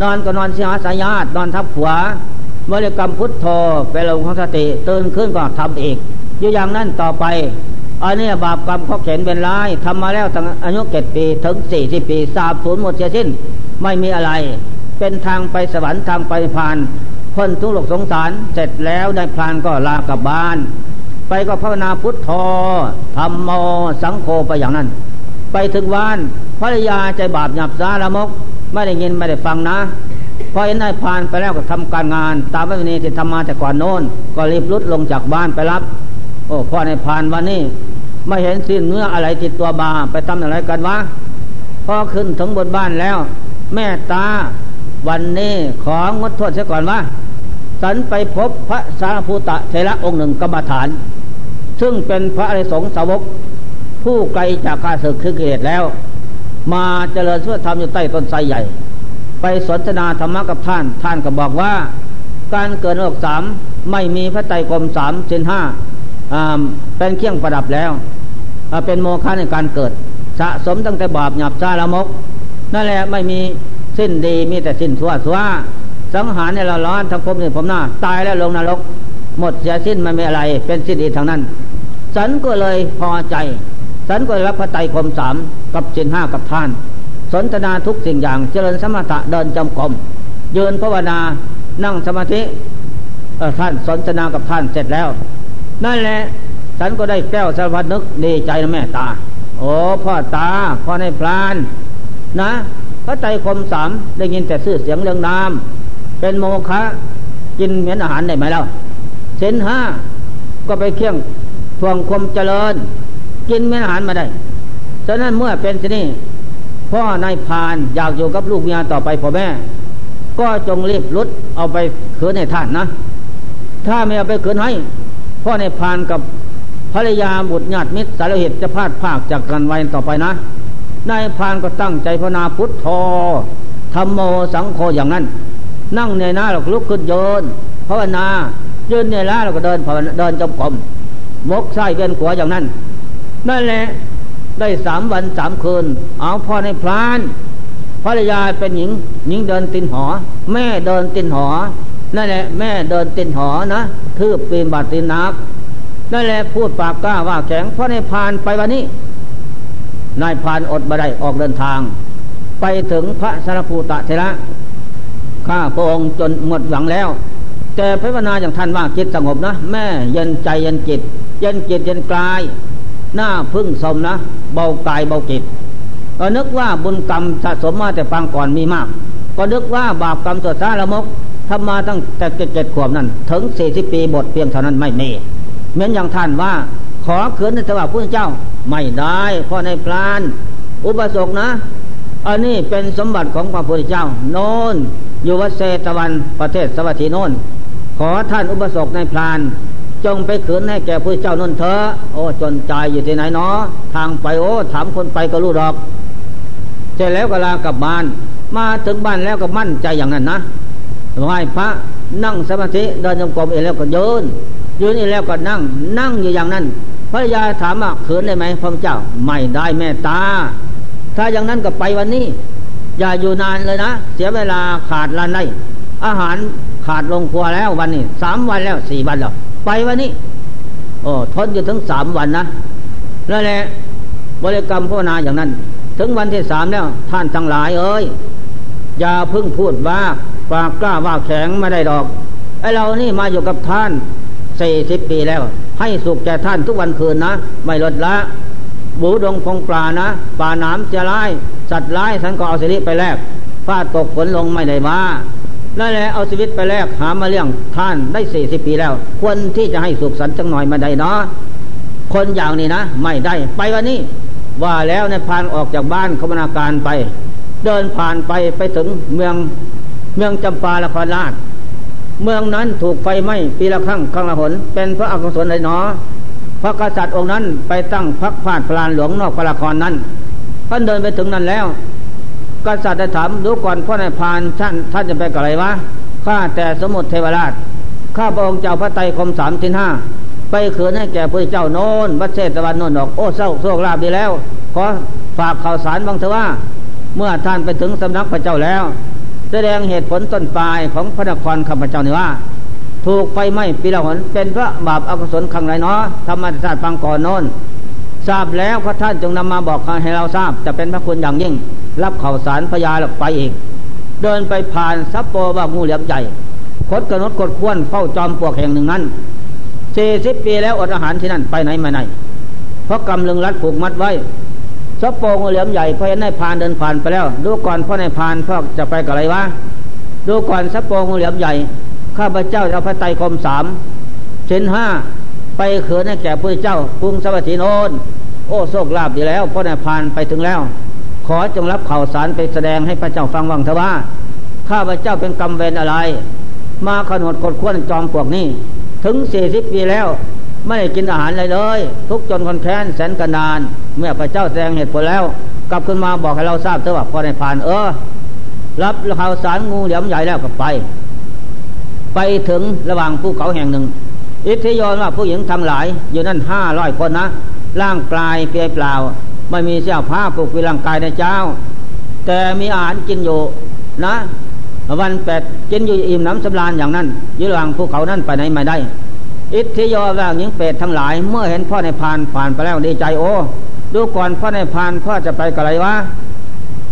นอนก็นอนเสียสายาตนอนทับขวบริกรรมพุทโธเป็นลมของสติตื่นขึ้นก็ทำอีกอยู่อย่างนั้นต่อไป อันนี้บาปกรรมเขาเข็นเป็นร้ายทำมาแล้วตั้งอายุเจ็ดปีถึงสี่สิบปีสาบสูญหมดเสียสิ้น ไม่มีอะไร เป็นทางไปสวรรค์ทางไปผ่านพ้นทุกข์หลงสงสารเสร็จแล้วได้พลานก็ลากลับบ้าน ไปก็ภาวนาพุทโธธรรมโมสังโฆไปอย่างนั้น ไปถึงวานภรรยาใจบาปหยับซาละมก ไม่ได้ยินไม่ได้ฟังนะพอเห็นนายพานไปแล้วก็ทำการงาน ตามวินีที่ทำมาแต่ก่อนโน้น ก็รีบรุดลงจากบ้านไปรับ โอ้พ่อนายพานวันนี้ ไม่เห็นสิ้นเนื้ออะไรติดตัวบาไปทำอะไรกันวะพอขึ้นถึงบนบ้านแล้ว แม่ตาวันนี้ของงดโทษเสียก่อนวะสันไปพบพระสาภูตะเทระองค์หนึ่งกรรมฐาน ซึ่งเป็นพระอริสงสาวก ผู้ไกลจากข้าศึกคือเกตแล้ว มาเจริญเพื่อทำอยู่ใต้ต้นไทรใหญ่ ไปสนทนาธรรมะกับท่าน ท่านก็บอกว่า การเกิดโลกสามไม่มีพระไตรกรมสามเจนห้าเป็นเครื่องประดับแล้ว เป็นโมฆะในการเกิด สะสมตั้งแต่บาปหยาบซาละมก นั่นแหละไม่มีสิ้นดีมีแต่สิ้นสัวสัวสังหารในเราร้อนทั้งภพนี่ผมหน้า ตายแล้วลงนรก หมดเสียสิ้นมันไม่อะไร เป็นสิ้นดีทางนั้น สันก็เลยพอใจ สันก็รับพระไตรกรมสามกับเจนห้ากับท่าน สนทนาทุกสิ่งอย่างเจริญสมถะเดินจำกรมยืนภาวนานั่งสมาธิท่านสนทนากับท่านเสร็จแล้ว นั่นแหละ ฉันก็ได้แก้วสารพัดนึกดีใจนะแม่ตา โอ้พ่อตาพ่อในพราน นะพระใจคมสามได้ยินแต่ชื่อเสียงเรื่องนามเป็นโมฆะกินเหมือนอาหารได้ไหมแล้วเส้นห้าก็ไปเคี่ยงทวงคมเจริญ กินเหมือนอาหารมาได้ฉะนั้นเมื่อเป็นที่นี่พ่อนายพานอยากอยู่กับลูกเมียต่อไปพ่อแม่ ก็จงรีบรุดเอาไปคืนให้ท่านนะ ถ้าไม่เอาไปคืนให้ พ่อนายพานกับ ภรรยาบุตรญาติมิตรสารเหตุจะพลาดภาคจากกันไว้ต่อไปนะนายพานก็ตั้งใจภาวนาพุทโธธรรมโมสังโฆอย่างนั้น นั่งในหน้าเราลุกขึ้นโยนภาวนายืนในล้าเราก็เดินภาวนาเดินจมกรมมกไส้เวียนขวาอย่างนั้น นั่นแหละได้สามวันสามคืน เอาพ่อในพรานภรรยาเป็นหญิงหญิงเดินตินหอ แม่เดินตินหอ นั่นแหละแม่เดินตินหอนะทืบปีนบาดตินนัก นั่นแหละพูดปากกล้าว่าแข็งพ่อในพานไปวันนี้ นายพานอดบาได้ออกเดินทาง ไปถึงพระสารภูตะเทระข้าพระองค์จนหมดหวังแล้ว แต่พระวนาอย่างท่านว่าจิตสงบนะ แม่เย็นใจเย็นจิต เย็นจิตเย็นกาย หน้าพึ่งสมนะ เบากายเบาจิตก็นึกว่าบุญกรรมสะสมมาแต่ฟังก่อนมีมาก ก็นึกว่าบาปกรรมสดสาละมกทำมาตั้งแต่เจ็ดเจ็ดขวบนั้น ถึงสี่สิบปีบทเพียงเท่านั้นไม่มี เหมือนอย่างท่านว่า ขอเขืนในตว่าพระเจ้าไม่ได้เพราะในพลาน อุปสกนะ อันนี้เป็นสมบัติของพระพุทธเจ้า โนนอยู่วัดเซตวันประเทศสวัสดีโนนขอท่านอุปสกในพลาน จงไปขืนให้แก่ผู้เจ้านนเถอะโอ้จนใจอยู่ที่ไหนเนาะทางไปโอ้ถามคนไปก็รู้ดอกเสร็จแล้วก็ลากลับบ้าน มาถึงบ้านแล้วก็มั่นใจอย่างนั้นนะไหว้พระนั่งสมาธิเดินจงกรมเองแล้วก็ยืน ยืนเองแล้วก็นั่ง นั่งอยู่อย่างนั้นพระยาถามว่าเขินได้ไหมพระเจ้าไม่ได้แม่ตา ถ้าอย่างนั้นก็ไปวันนี้ อย่าอยู่นานเลยนะ เสียเวลาขาดลานได้อาหารขาดลงครัวแล้ววันนี้สามวันแล้วสี่วันแล้วไปวันนี้โอ้ทนอยู่ถึงสามวันนะแล้วแหละบริกรรมภาวนาอย่างนั้น ถึงวันที่สามแล้ว ท่านทั้งหลายเอ้ยอย่าพึ่งพูดว่าปากกล้าว่าแข็งไม่ได้ดอกไอเรานี่มาอยู่กับท่าน สี่สิบปีแล้ว ให้สุขแก่ท่านทุกวันคืนนะ ไม่ลดละ บูดงพงปลานะ ป่าน้ำจะร้าย สัตว์ร้ายฉันก็เอาสิริไปแลกฟ้าตกฝนลงไม่ได้ว่านั่นแหละเอาชีวิตไปแลกหามาเลี้ยงท่านได้สี่สิบปีแล้วควรที่จะให้สุขสันต์จังหน่อยมาได้เนาะคนอย่างนี้นะ ไม่ได้ไปวันนี้ ว่าแล้วในพานออกจากบ้านคมนาการไป เดินผ่านไปไปถึงเมืองเมืองจำปาละครราช เมืองนั้นถูกไฟไหม้ปีละครั้งครั้งละหน เป็นพระอักุศลเลยเนาะพระกษัตริย์องค์นั้นไปตั้งพักพาดพลานหลวงนอกพระละครนั้นท่านเดินไปถึงนั้นแล้ว กษัตริย์ได้ถามดูก่อนพ่อนายพานท่านท่านจะไปกับอะไรวะข้าแต่สมุทรเทวราชข้าพระองค์เจ้าพระไตรคมสามสินห้าไปเขืนให้แก่พระเจ้าโน้นวัดเชตวันโน้นดอกโอ้เศร้าโศกลาบดีแล้ว ขอฝากข่าวสารบางเถอะว่า เมื่อท่านไปถึงสำนักพระเจ้าแล้ว แสดงเหตุผลต้นปลายของพระนครข้าพเจ้านี่ว่า ถูกไฟไหม้ปีละหนเป็นพระบาปอกุศลครั้งไรเนาะธรรมศาสตร์ฟังก่อนโน้นทราบแล้วพระท่านจงนำมาบอกให้เราทราบ จะเป็นพระคุณอย่างยิ่ง รับข่าวสารพยาหลักไปอีก เดินไปผ่านซับโปว่างูเหลียมใหญ่คดกระนดกดควนเฝ้าจอมปวกแห่งหนึ่งนั้นสี่สิบปีแล้วอดอาหารที่นั่นไปไหนมาไหน เพราะกำลึงรัดผูกมัดไว้ ซับโปงเหลี่ยมใหญ่พอเห็นนายพานเดินผ่านไปแล้ว ดูก่อนพ่อนายพานพ่อจะไปกับอะไรวะดูก่อนซับโปงเหลี่ยมใหญ่ ข้าพเจ้าจะพระไตรคมสามเช่นห้าไปเขินให้แก่พระเจ้ากรุงสวัสดิโนนโอ้โชคลาภดีแล้วพ่อนายพานไปถึงแล้ว ขอจงรับข่าวสารไปแสดงให้พระเจ้าฟังวังเถอะว่า ข้าพระเจ้าเป็นกรรมเวรอะไร มาขนวดกดขวนจอมปลวกนี้ ถึงสี่สิบปีแล้ว ไม่ได้กินอาหารเลยเลย ทุกจนคนแค้นแสนกันาน เมื่อพระเจ้าแสดงเหตุผลแล้ว กลับขึ้นมาบอกให้เราทราบเถอะว่าพอในผ่านเออ รับข่าวสารงูเหลี่ยมใหญ่แล้วก็ไป ไปถึงระหว่างภูเขาแห่งหนึ่ง อิทธิยนว่าผู้หญิงทั้งหลาย อยู่นั่นห้าร้อยคนนะ ร่างกลายเปลี่ยเปล่า ไม่มีเสื้อผ้าปกปิร่างกายในเจ้า แต่มีอาหารกินอยู่นะวันแปดกินอยู่อิ่มน้ำสำราญอย่างนั้นยืนหลังภูเขานั้นไปไหนไม่ได้ อิทธิยอแววหญิงเป็ดทั้งหลาย เมื่อเห็นพ่อในพานผ่านไปแล้วดีใจโอ้ดูก่อนพ่อในพานพ่อจะไปกับอะไรวะ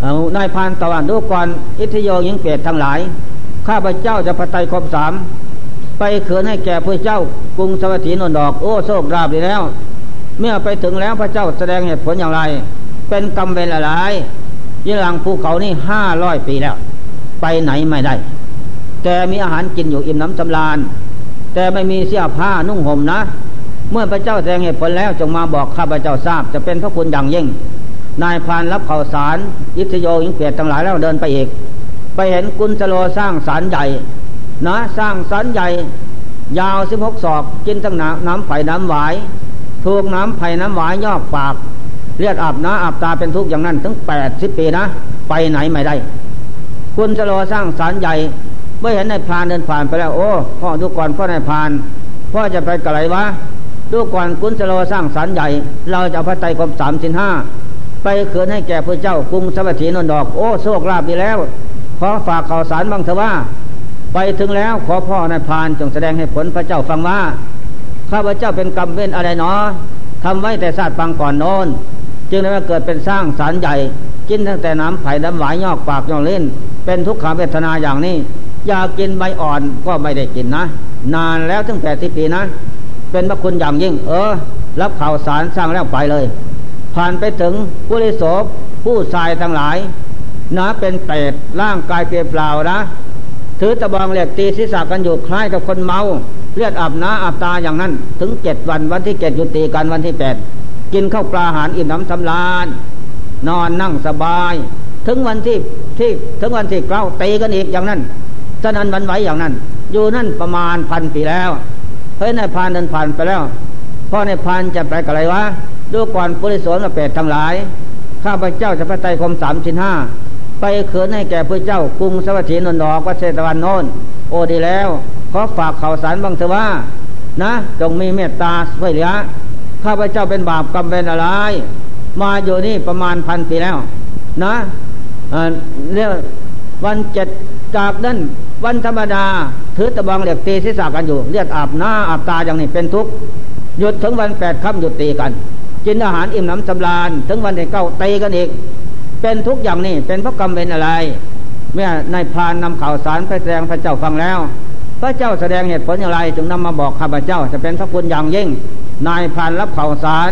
เอานายพานตะวันดูก่อนอิทธิยอหญิงเป็ดทั้งหลาย ข้าพเจ้าจะพระไตรครบสามไปเขืนให้แก่พระเจ้ากรุงสวัสดีนนดอกโอ้โชคราบดีแล้ว เมื่อไปถึงแล้วพระเจ้าแสดงเหตุผลอย่างไร เป็นกรรมเป็นอะไรยี่หลังภูเขานี่ห้าร้อยปีแล้ว ไปไหนไม่ได้ แต่มีอาหารกินอยู่อิ่มน้ำสำราญ แต่ไม่มีเสื้อผ้านุ่งห่มนะ เมื่อพระเจ้าแสดงเหตุผลแล้วจงมาบอกข้าพระเจ้าทราบ จะเป็นพระคุณอย่างยิ่ง นายพานรับข่าวสารอิทธิโยยิงเปียดทั้งหลายแล้วเดินไปอีก ไปเห็นกุญจโลสร้างสารใหญ่ นะสร้างสารใหญ่ ยาวสิบหกศอกกินทั้งน้ำน้ำไผ่น้ำหวายถูกน้ำไผ่น้ำหวายยอกปากเลือดอาบน้าอาบตาเป็นทุกข์อย่างนั้นถึงแปดสิบปีนะ ไปไหนไม่ได้ คุณจะรอสร้างสารใหญ่ เมื่อเห็นนายพรานเดินผ่านไปแล้ว โอ้พ่อดูก่อนพ่อนายพราน พ่อจะไปกะไรวะดูก่อนคุณจะรอสร้างสารใหญ่ เราจะเอาพระไตรคมสามสินห้าไปเขืนให้แก่พระเจ้ากรุงสวัสดีนนดอก โอ้โชคลาภดีแล้ว ขอฝากข่าวสารบางเถอะว่า ไปถึงแล้วขอพ่อนายพรานจงแสดงให้ผลพระเจ้าฟังว่าข้าพระเจ้าเป็นกรรมเว้นอะไรเนาะทำไว้แต่ศาสตร์ปังก่อนโน้นจึงได้มาเกิดเป็นสร้างสารใหญ่ กินตั้งแต่น้ำไผ่น้ำหวายยอกปากยอกเล่น เป็นทุกขาเวทนาอย่างนี้ อยากกินใบอ่อนก็ไม่ได้กินนะ นานแล้วถึงแปดสิบปีนะ เป็นพระคุณอย่างยิ่ง เออ รับข่าวสารสร้างแล้วไปเลย ผ่านไปถึงผู้ริโสผู้ชายทั้งหลาย นะเป็นเปรตร่างกายเปลี่ยนเปล่านะถือตะบองเหล็กตีศีรษะกันอยู่คล้ายกับคนเมาเลือดอาบน้าอาบตาอย่างนั้น ถึงเจ็ดวันวันที่เจ็ดยุติการวันที่แปดกินข้าวปลาอาหารอิ่มน้ำสำราญนอนนั่งสบาย ถึงวันที่ที่ถึงวันที่เก้าตีกันอีกอย่างนั้น ฉะนั้นวันไหวอย่างนั้น อยู่นั่นประมาณพันปีแล้วเฮ้ยนายพานเดินผ่านไปแล้วพ่อนายพานจะไปกับอะไรวะดูก่อนปุริสวนกับเป็ดทั้งหลาย ข้าพเจ้าจะพระไตรคมสามชิ้นห้าไปเขินให้แก่พระเจ้ากรุงสวัสดีนนดอกวัดเชตวันโน้นโอดีแล้ว ขอฝากข่าวสารบางเถอะว่า นะจงมีเมตตาช่วยเหลือขข้าพเจ้าเป็นบาปกรรมเป็นอะไร มาอยู่นี่ประมาณพันปีแล้ว นะเรียกวันเจ็ด จากนั้นวันธรรมดา ถือตะบองเหล็กตีศีรษะกันอยู่เลือดอาบหน้าอาบตาอย่างนี้เป็นทุกข์หยุดถึงวันแปดค่ำหยุดตีกัน กินอาหารอิ่มน้ำสำราญ ถึงวันที่เก้าตีกันอีก เป็นทุกอย่างนี้เป็นพระกรรมเป็นอะไร เมื่อนายพานนำข่าวสารไปแสดงพระเจ้าฟังแล้ว พระเจ้าแสดงเหตุผลอย่างไร จึงนำมาบอกข้าพเจ้าจะเป็นพระคุณอย่างยิ่ง นายพานรับข่าวสาร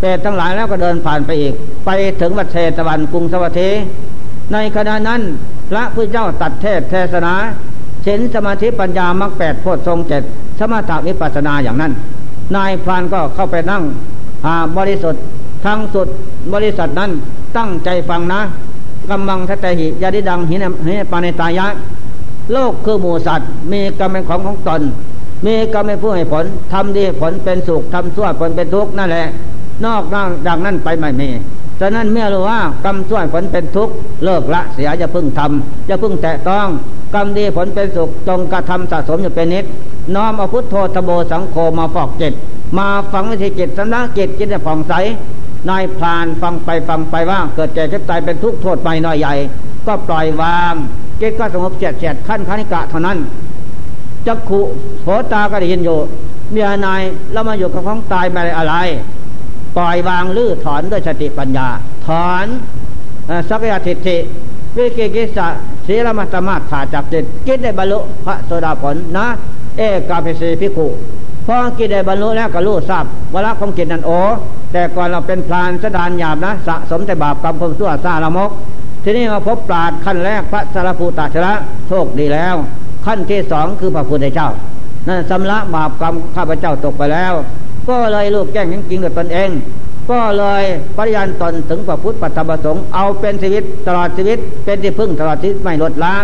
เปรตทั้งหลายแล้วก็เดินผ่านไปอีก ไปถึงวัดเชตวันกรุงสวัสดีในขณะนั้นพระพุทธเจ้าตัดเทศเทศนาเห็นสมาธิปัญญามรรคแปดโพชฌงเจ็ดสมถะวิปัสนาอย่างนั้น นายพรานก็เข้าไปนั่งบริสุทธิ์ทั้งสุดบริษัทนั้นตั้งใจฟังนะกำมังทัตหิยาดิดังหินหิปานิตายะ โลกคือหมูสัตว์ มีกรรมเป็นของของตน มีกรรมเป็นผู้ให้ผลทำดีผลเป็นสุขทำชั่วผลเป็นทุกข์นั่นแหละ นอกนอกดังนั้นไปไม่มี ฉะนั้นเมื่อรู้ว่ากรรมชั่วผลเป็นทุกข์เลิกละเสียอย่าพึ่งทำอย่าพึ่งแตะต้องกรรมดีผลเป็นสุขจงกระทำสะสมอยู่เป็นนิดน้อมเอาพุทโธทโบสังโฆมาฟอกจิตมาฟังวิธีจิตสำนักจิตจิตจะผ่องใสนายพรานฟังไปฟังไปว่าเกิดแก่เจ็บตายเป็นทุกข์โทษไปน้อยใหญ่ ก็ปล่อยวางจิตก็สงบเจ็ดเจ็ดขั้นคณิกะเท่านั้นจักขุโหตาก็ได้ยินอยู่เมียนายแล้วมาอยู่กับของตายไม่ได้อะไร ปล่อยวางลื้อถอนด้วยสติปัญญา ถอนสักยทิฏฐิวิกิกิสะศีลมัตมาขาดจากจิตกิจได้บรรลุพระโสดาผลนะ เอกาภิสีพิกุพอกิจได้บรรลุแล้วก็รู้ทราบวละของจิตนันโอแต่ก่อนเราเป็นพรานสดานหยาบนะ สะสมแต่บาปกรรมความชั่วซาละมก ทีนี้มาพบปราดขั้นแรกพระสารภูตาชระโชคดีแล้ว ขั้นที่สองคือพระพุทธเจ้า นั่นสำละบาปกรรมข้าพเจ้าตกไปแล้ว ก็เลยลูกแก้งจริงๆด้วยตนเอง ก็เลยปริยันตนถึงพระพุทธปัตตประสงค์เอาเป็นชีวิตตลอดชีวิต เป็นที่พึ่งตลอดชีวิตไม่ลดละ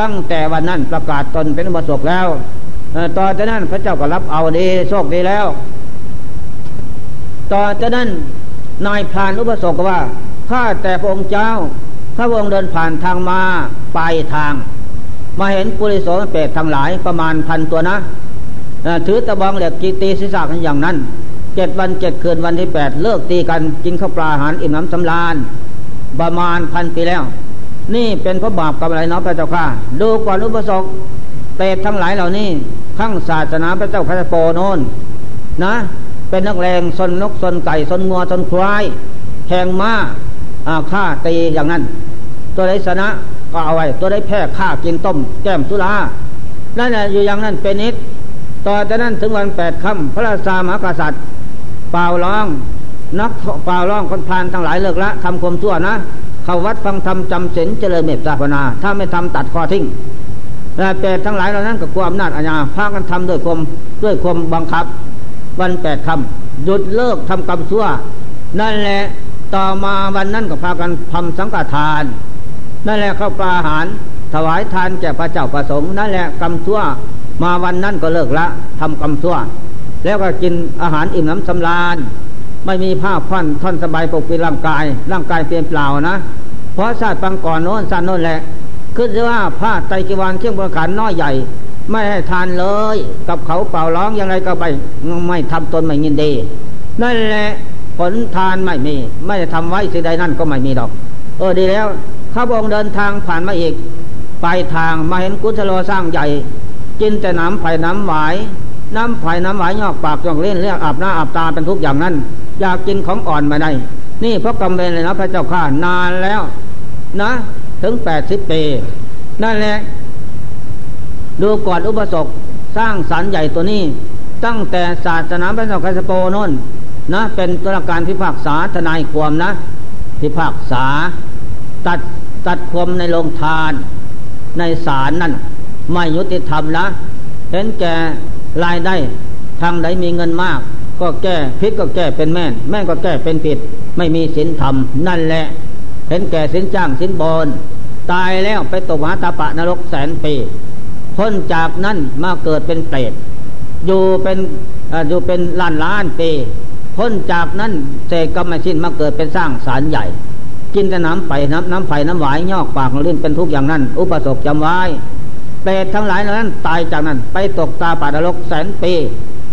ตั้งแต่วันนั้นประกาศตนเป็นอุบสกแล้วต่อจากนั้นพระเจ้าก็รับเอาดีโชคดีแล้ว ต่อจากนั้นนายพรานอุปสกว่าข้าแต่พระองค์เจ้าพระองค์เดินผ่านทางมาไปทาง มาเห็นปุริโสเปรตทั้งหลายประมาณพันตัวนะ ถือตะบองเหล็กกีตีศีรษะกันอย่างนั้นเจ็ดวันเจ็ดคืนวันที่แปดเลิกตีกันกินข้าวปลาอาหารอิ่มน้ำสำราญประมาณพันปีแล้ว นี่เป็นเพราะบาปกับอะไรเนาะพระเจ้าค่ะ ดูก่อนอุปสมบทเปรตทั้งหลายเหล่านี้ข้างศาสนาพระเจ้าพระโปโนนนะ เป็นนักแรงสนนกสนไก่สนงัวสนควายแทงม้าฆ่าตีอย่างนั้น ตัวใดชนะก็เอาไว้ ตัวใดแพ้ฆ่ากินต้มแก้มสุรานั่นแหละอยู่อย่างนั้นเป็นนิด ต่อจากนั้นถึงวันแปดค่ำพระราชามหากษัตริย์เปล่าร้อง นักเปล่าร้องคนพานทั้งหลายเลิกละทำความชั่วนะ เข้าวัดฟังธรรมจำศีลเจริญเมตตาภาวนา ถ้าไม่ทำตัดคอทิ้งแต่เปรตทั้งหลายเหล่านั้นกับความนาจอาญาพากันทำด้วยความด้วยความบังคับ วันแปดค่ำหยุดเลิกทำกรรมชั่ว นั่นแหละต่อมาวันนั้นก็พากันทำสังฆทาน นั่นแหละเข้าปลาอาหารถวายทานแก่พระเจ้าประสงค์นั่นแหละกรรมชั่ว มาวันนั้นก็เลิกละทำกรรมชั่ว แล้วก็กินอาหารอิ่มน้ำสำราญ ไม่มีผ้าพันท่อนสบายปกปิดร่างกาย ร่างกายเปลี่ยนเปล่านะ เพราะชาติปังก่อนโน้นชาติโน้นแหละคือว่าผ้าไตกิวานเครื่องบริการน้อยใหญ่ ไม่ให้ทานเลย กับเขาเป่าร้องยังไงก็ไปไม่ทำตนไม่ยินดีนั่นแหละผลทานไม่มี ไม่ได้ทำไว้สิ่งใดนั่นก็ไม่มีดอก เออดีแล้วข้าพองเดินทางผ่านมาอีก ไปทางมาเห็นกุศโลสร้างใหญ่ กินแต่น้ำไผ่น้ำหวาย น้ำไผ่น้ำหวายยอกปากจองเล่นเรียกอาบหน้าอาบตาเป็นทุกอย่างนั้น อยากกินของอ่อนมาได้นี่เพราะกำเวรเลยนะพระเจ้าข้านานแล้วนะ ถึงแปดสิบปีนั่นแหละดูก่อนอุปสมบทสร้างสารใหญ่ตัวนี้ ตั้งแต่ศาสนาพระเจ้าคาสโปนนนะ เป็นตัวการพิพากษาทนายความนะ พิพากษา ตัดตัดความในโรงทาน ในศาลนั่น ไม่ยุติธรรมนะเห็นแก่รายได้ทางใดมีเงินมาก ก็แก้พิษก็แก้เป็นแม่น แม่ก็แก้เป็นผิด ไม่มีศีลธรรม นั่นแหละ เห็นแก่สินจ้างสินบนตายแล้วไปตกหาตาปะนรกแสนปีพ้นจากนั้นมาเกิดเป็นเปรตอยู่เป็นอยู่เป็นล้านล้านปีพ้นจากนั้นเสกกรรมชินมาเกิดเป็นสร้างสารใหญ่ กินแต่น้ำไผ่น้ำน้ำไผ่น้ำหวายยอกปากลื่นเป็นทุกอย่างนั้น อุปสมบจำไว้ รตทั้งหลายนั้น ตายจากนั้น ไปตกตาป่าดลกแสนปี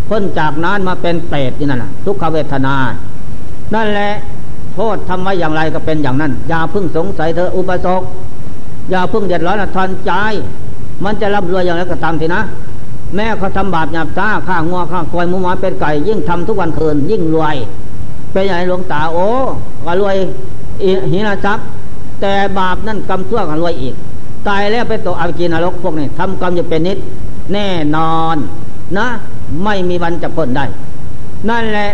พ้นจากนั้นมาเป็นเปรตนี่นั่นแหละทุกขเวทนา นั่นแหละโทษทำไว้อย่างไรก็เป็นอย่างนั้น อย่าพึ่งสงสัยเธออุปสกอย่าพึ่งเดือดร้อนทอนใจ มันจะร่ำรวยอย่างไรก็ตามทีนะ แม่เขาทำบาปหยาบตาฆ่างัวฆ่าควายมูหมาเป็นไก่ ยิ่งทำทุกวันคืน ยิ่งรวย เป็นอย่างหลวงตาโอ้ก็รวยหินาทรัพย์แต่บาปนั่นกรรมชั่วกันรวยอีก ตายแล้วไปตกอวิจีนรกพวกนี้ทำกรรมจะเป็นนิดแน่นอนนะ ไม่มีวันจะพ้นได้ นั่นแหละ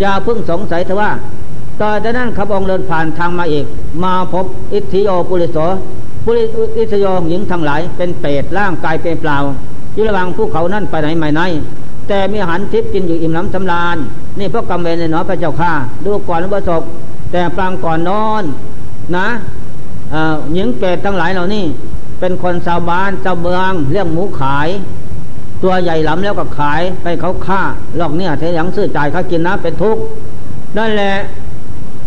อย่าเพิ่งสงสัยเถอะว่าต่อจากนั้นขับองเดินผ่านทางมาอีก มาพบอิทธิโยปุริโสปุริอิทธิโยหญิงทั้งหลายเป็นเปรตร่างกายเป็นเปล่าอยู่ระหว่างภูเขานั่นไปไหนไม่ไหนแต่มีอาหารทิพย์กินอยู่อิ่มน้ำสำราญ นี่พวกกรรมเวรในหนอพระเจ้าข้าดูก่อนประสบแต่ปรางก่อนนอนนะ หญิงเปรตทั้งหลายเหล่านี้ เป็นคนชาวบ้านชาวเมืองเลี้ยงหมูขาย ตัวใหญ่หลำแล้วก็ขายไปเขาฆ่าลอกเนี่ยเทยังซื้อจ่ายเขากินนะเป็นทุกข์นั่นแหละ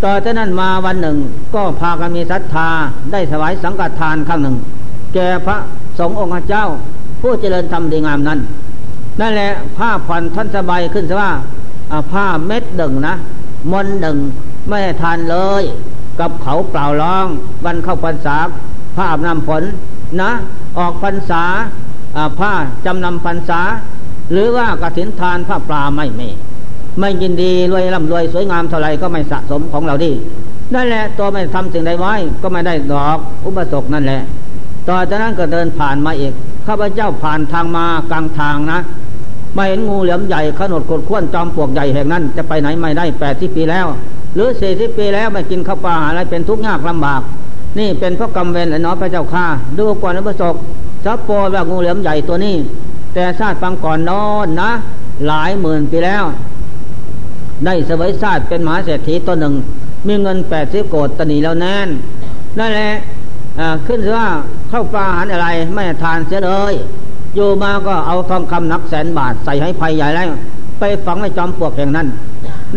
ต่อจากนั้นมาวันหนึ่งก็พากันมีศรัทธาได้ถวายสังฆทานครั้งหนึ่ง แก่พระสงฆ์องค์เจ้า ผู้เจริญธรรมดีงามนั้น นั่นแหละผ้าผ่อนท่านสบายขึ้นซะว่าผ้าเม็ดหนึ่งนะมนหนึ่งไม่ทานเลย กับเขาเปล่าร้อง วันเข้าพรรษาผ้าอาบน้ำฝนนะ ออกพรรษาผ้าจำนำพรรษา หรือว่ากระถินทานผ้าปลาไม่มีไม่ยินดีรวยร่ำรวยสวยงามเท่าไรก็ไม่สะสมของเราดีนั่นแหละตัวไม่ทำสิ่งใดไว้ก็ไม่ได้ดอกอุปสมนั่นแหละ ต่อจากนั้นก็เดินผ่านมาอีกข้าพเจ้าผ่านทางมากลางทางนะไม่เห็นงูเหลือมใหญ่ขนดกดข้วนจอมปลวกใหญ่แห่งนั้น จะไปไหนไม่ได้แปดที่ปีแล้ว หรือสี่สิบปีแล้วไม่กินข้าวปลาอะไรเป็นทุกข์ยากลำบาก นี่เป็นเพราะกรรมเวรและน้อพระเจ้าข้าดูก่อนนะประสบซับโปแบบงูเหลือมใหญ่ตัวนี้ แต่ชาติปังก่อนนอนนะ หลายหมื่นปีแล้ว ได้สวยชาติเป็นมหาเศรษฐีตัวหนึ่ง มีเงินแปดสิบโกดตนีแล้วแน่นนั่นแหละขึ้นว่าเข้าปลาอาหารอะไรไม่ทานเสียเลยอยู่มาก็เอาทองคำนักแสนบาทใส่ให้ภัยใหญ่แล้ว ไปฝังในจอมปลวกแห่งนั้น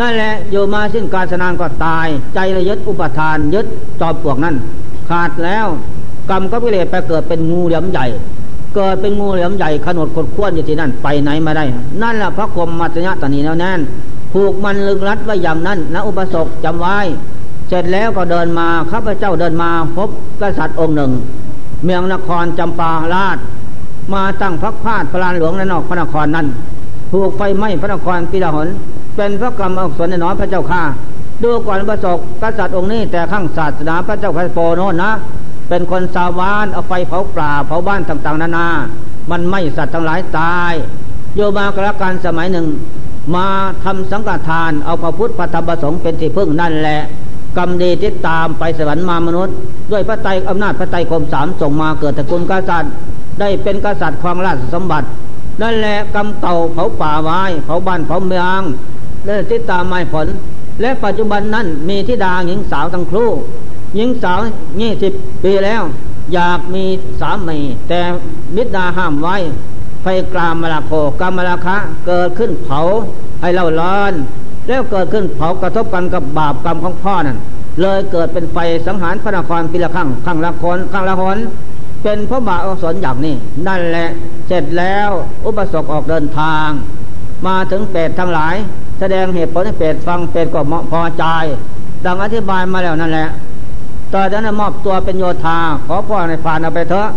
นั่นแหละอยู่มาสิ้นการสนานก็ตาย ใจระยึดอุปทานยึดจอมปลวกนั้น ขาดแล้วกรรมก็พิเรศไปเกิดเป็นงูเหลี่ยมใหญ่ เกิดเป็นงูเหลี่ยมใหญ่ขนดขดข้วนอยู่ที่นั่นไปไหนมาได้ นั่นแหละพระกรมมัตยะตานีแล้วแน่นผูกมันลึกรัดไว้อย่างนั้นนะอุปสมบทจำไว้ เสร็จแล้วก็เดินมาข้าพเจ้าเดินมาพบกษัตริย์องค์หนึ่ง เมืองนครจำปาราช มาตั้งพักพาดพลานหลวงในนอกพระนครนั้น ถูกไฟไหม้พระนครปีละหน เป็นพระกรรมอักษรนน้อยพระเจ้าข้าดูก่อนประสบกษัตริย์องค์นี้แต่ข้างศาสนาพระเจ้าพระโปโนนนะ เป็นคนสาวานเอาไฟเผาปลาเผาบ้านต่างๆ นานา มันไม่สัตว์ทั้งหลายตาย โยมากระการสมัยหนึ่ง มาทำสังฆทานเอาพระพุทธพระธรรมประสงค์เป็นที่พึ่งนั่นแหละกรรมดีที่ตามไปสวรรค์มามนุษย์ ด้วยพระไตรอำนาจพระไตรคมสามส่งมาเกิดตระกูลกษัตริย์ ได้เป็นกษัตริย์ครองราชสมบัติ นั่นแหละกรรมเก่าเผาป่าไว้เผาบ้านเผาเมืองและที่ตามไม่ผล และปัจจุบันนั้นมีทิดาหญิงสาวทั้งครู่ หญิงสาวยี่สิบปีแล้ว อยากมีสามี แต่บิดาห้ามไว้ไฟกรามมลาโคกรรมลาคะ เกิดขึ้นเผาให้เล่าร้อน แล้วเกิดขึ้นเผากระทบกันกับบาปกรรมของพ่อนั่นเลยเกิดเป็นไฟสังหารพระนครปีละครั้งครั้งละคนครั้งละหน เป็นพระบาอสนอย่างนี้ นั่นแหละเสร็จแล้วอุปสมบทออกเดินทาง มาถึงเปรตทั้งหลาย แสดงเหตุผลให้เปรตฟังเปรตก็พอใจ ดังอธิบายมาแล้วนั่นแหละตอนนั้นมอบตัวเป็นโยธา ขอพ่อในผ่านเอาไปเถอะ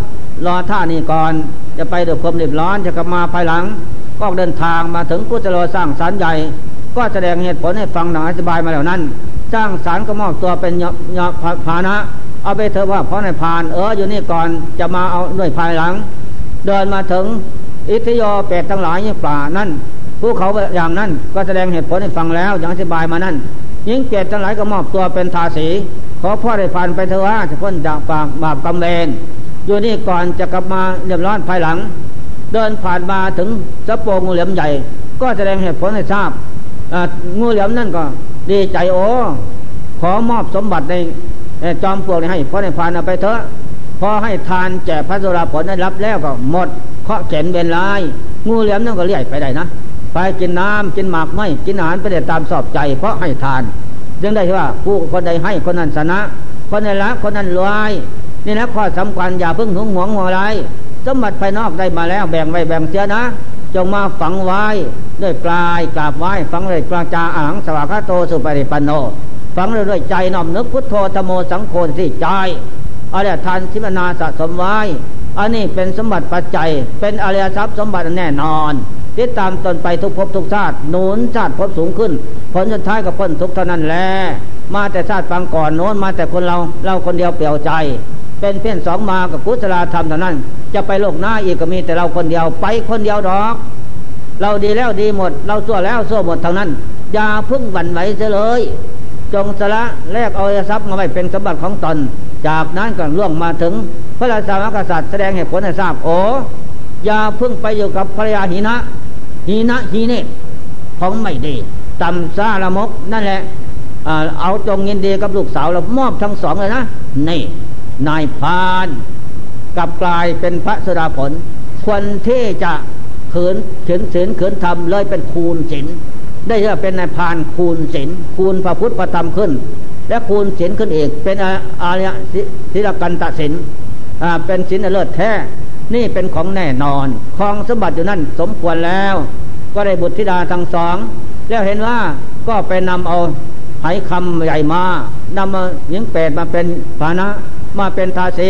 รอท่านี้ก่อน จะไปด้วยความรีบร้อนจะกลับมาภายหลัง ก็เดินทางมาถึงกุศโลสร้างสารใหญ่ ก็แสดงเหตุผลให้ฟังหนังอธิบายมาแล้วนั้น สร้างสารก็มอบตัวเป็นยภานะ เอาไปเถอะว่าเพราะในพาน เอออยู่นี่ก่อนจะมาเอาด้วยภายหลัง เดินมาถึงอิทิยอเป็ดทั้งหลายยี่ป่านั่นผู้เขาอย่างนั้นก็แสดงเหตุผลให้ฟังแล้วอย่างอธิบายมานั่นยิ่งเกตทั้งหลายก็มอบตัวเป็นทาสี ขอพ่อได้พานไปเถอะว่าจะพ้นจากปากบาปกรรมเวรอยู่นี่ก่อนจะกลับมาเรียบร้อยภายหลัง เดินผ่านมาถึงสะโปงูเหลี่ยมใหญ่ ก็แสดงเหตุผลให้ทราบงูเหลี่ยมนั่นก็ดีใจโอ้ขอมอบสมบัติใน จอมปลวกให้พระในพานเอาไปเถอะพอให้ทานแจกพระสุราผลได้รับแล้วก็หมดเคาะเข็นเวรลายงูเหลี่ยมนั่นก็เลี้ยไปได้นะไปกินน้ำกินหมากไม่กินอาหารไปได้ตามสอบใจ เพราะให้ทานจึงได้ว่าผู้คนใดให้คนนั้นชนะ คนใดละคนนั้นรวยนี่นะข้อสำคัญอย่าเพิ่งหึงหวงหัวไรสมบัติภายนอกได้มาแล้วแบ่งไว้แบ่งเสียนะ จงมาฝังไว้ด้วยปลายกราบไว้ฝังเลยปราจาอ่างสวากาโตสุปริปันโน ฝังเลยด้วยใจน้อมนึกพุทโธธโมสังโฆที่ใจอะไรทานทิมนาสะสมไว้อันนี้เป็นสมบัติปัจจัย เป็นอริยทรัพย์สมบัติแน่นอนติดตามตนไปทุกภพทุกชาติหนุนชาติภพสูงขึ้น ผลสุดท้ายก็พ้นทุกเท่านั้นแหละมาแต่ชาติฟังก่อนโน้นมาแต่คนเราเราคนเดียวเปลี่ยวใจ เป็นเพี้ยนสองมากับกุศลธรรมเท่านั้น จะไปโลกหน้าอีกก็มีแต่เราคนเดียวไปคนเดียวดอก เราดีแล้วดีหมด เราชั่วแล้วชั่วหมดทั้งนั้น อย่าพึ่งหวั่นไหวเสียเลย จงสละแลกเอาทรัพย์มาไว้เป็นสมบัติของตน จากนั้นก็ล่วงมาถึง พระราชากษัตริย์แสดงเหตุผลให้ทราบโอ้อย่าพึ่งไปอยู่กับภรรยาหินะหีนะหีเนของไม่ดีตำซาละมกนั่นแหละเอาจงยินดีกับลูกสาวเรามอบทั้งสองเลยนะนี่นายพานกลับกลายเป็นพระสดาผลควรที่จะเขินเขินศีลเขินธรรมเลยเป็นคูณศีล ได้จะเป็นนายพานคูณศีลคูณพระพุทธพระธรรมขึ้น และคูณศีลขึ้นเอกเป็นอาริยศิลกันตะศีลเป็นศีลเลิศแท้ นี่เป็นของแน่นอนคลองสมบัติอยู่นั่นสมควรแล้ว ก็ได้บุตรธิดาทั้งสอง แล้วเห็นว่าก็ไปนำเอาไหคำใหญ่มานำมาหญิงเป็ดมาเป็นภานะมาเป็นทาสี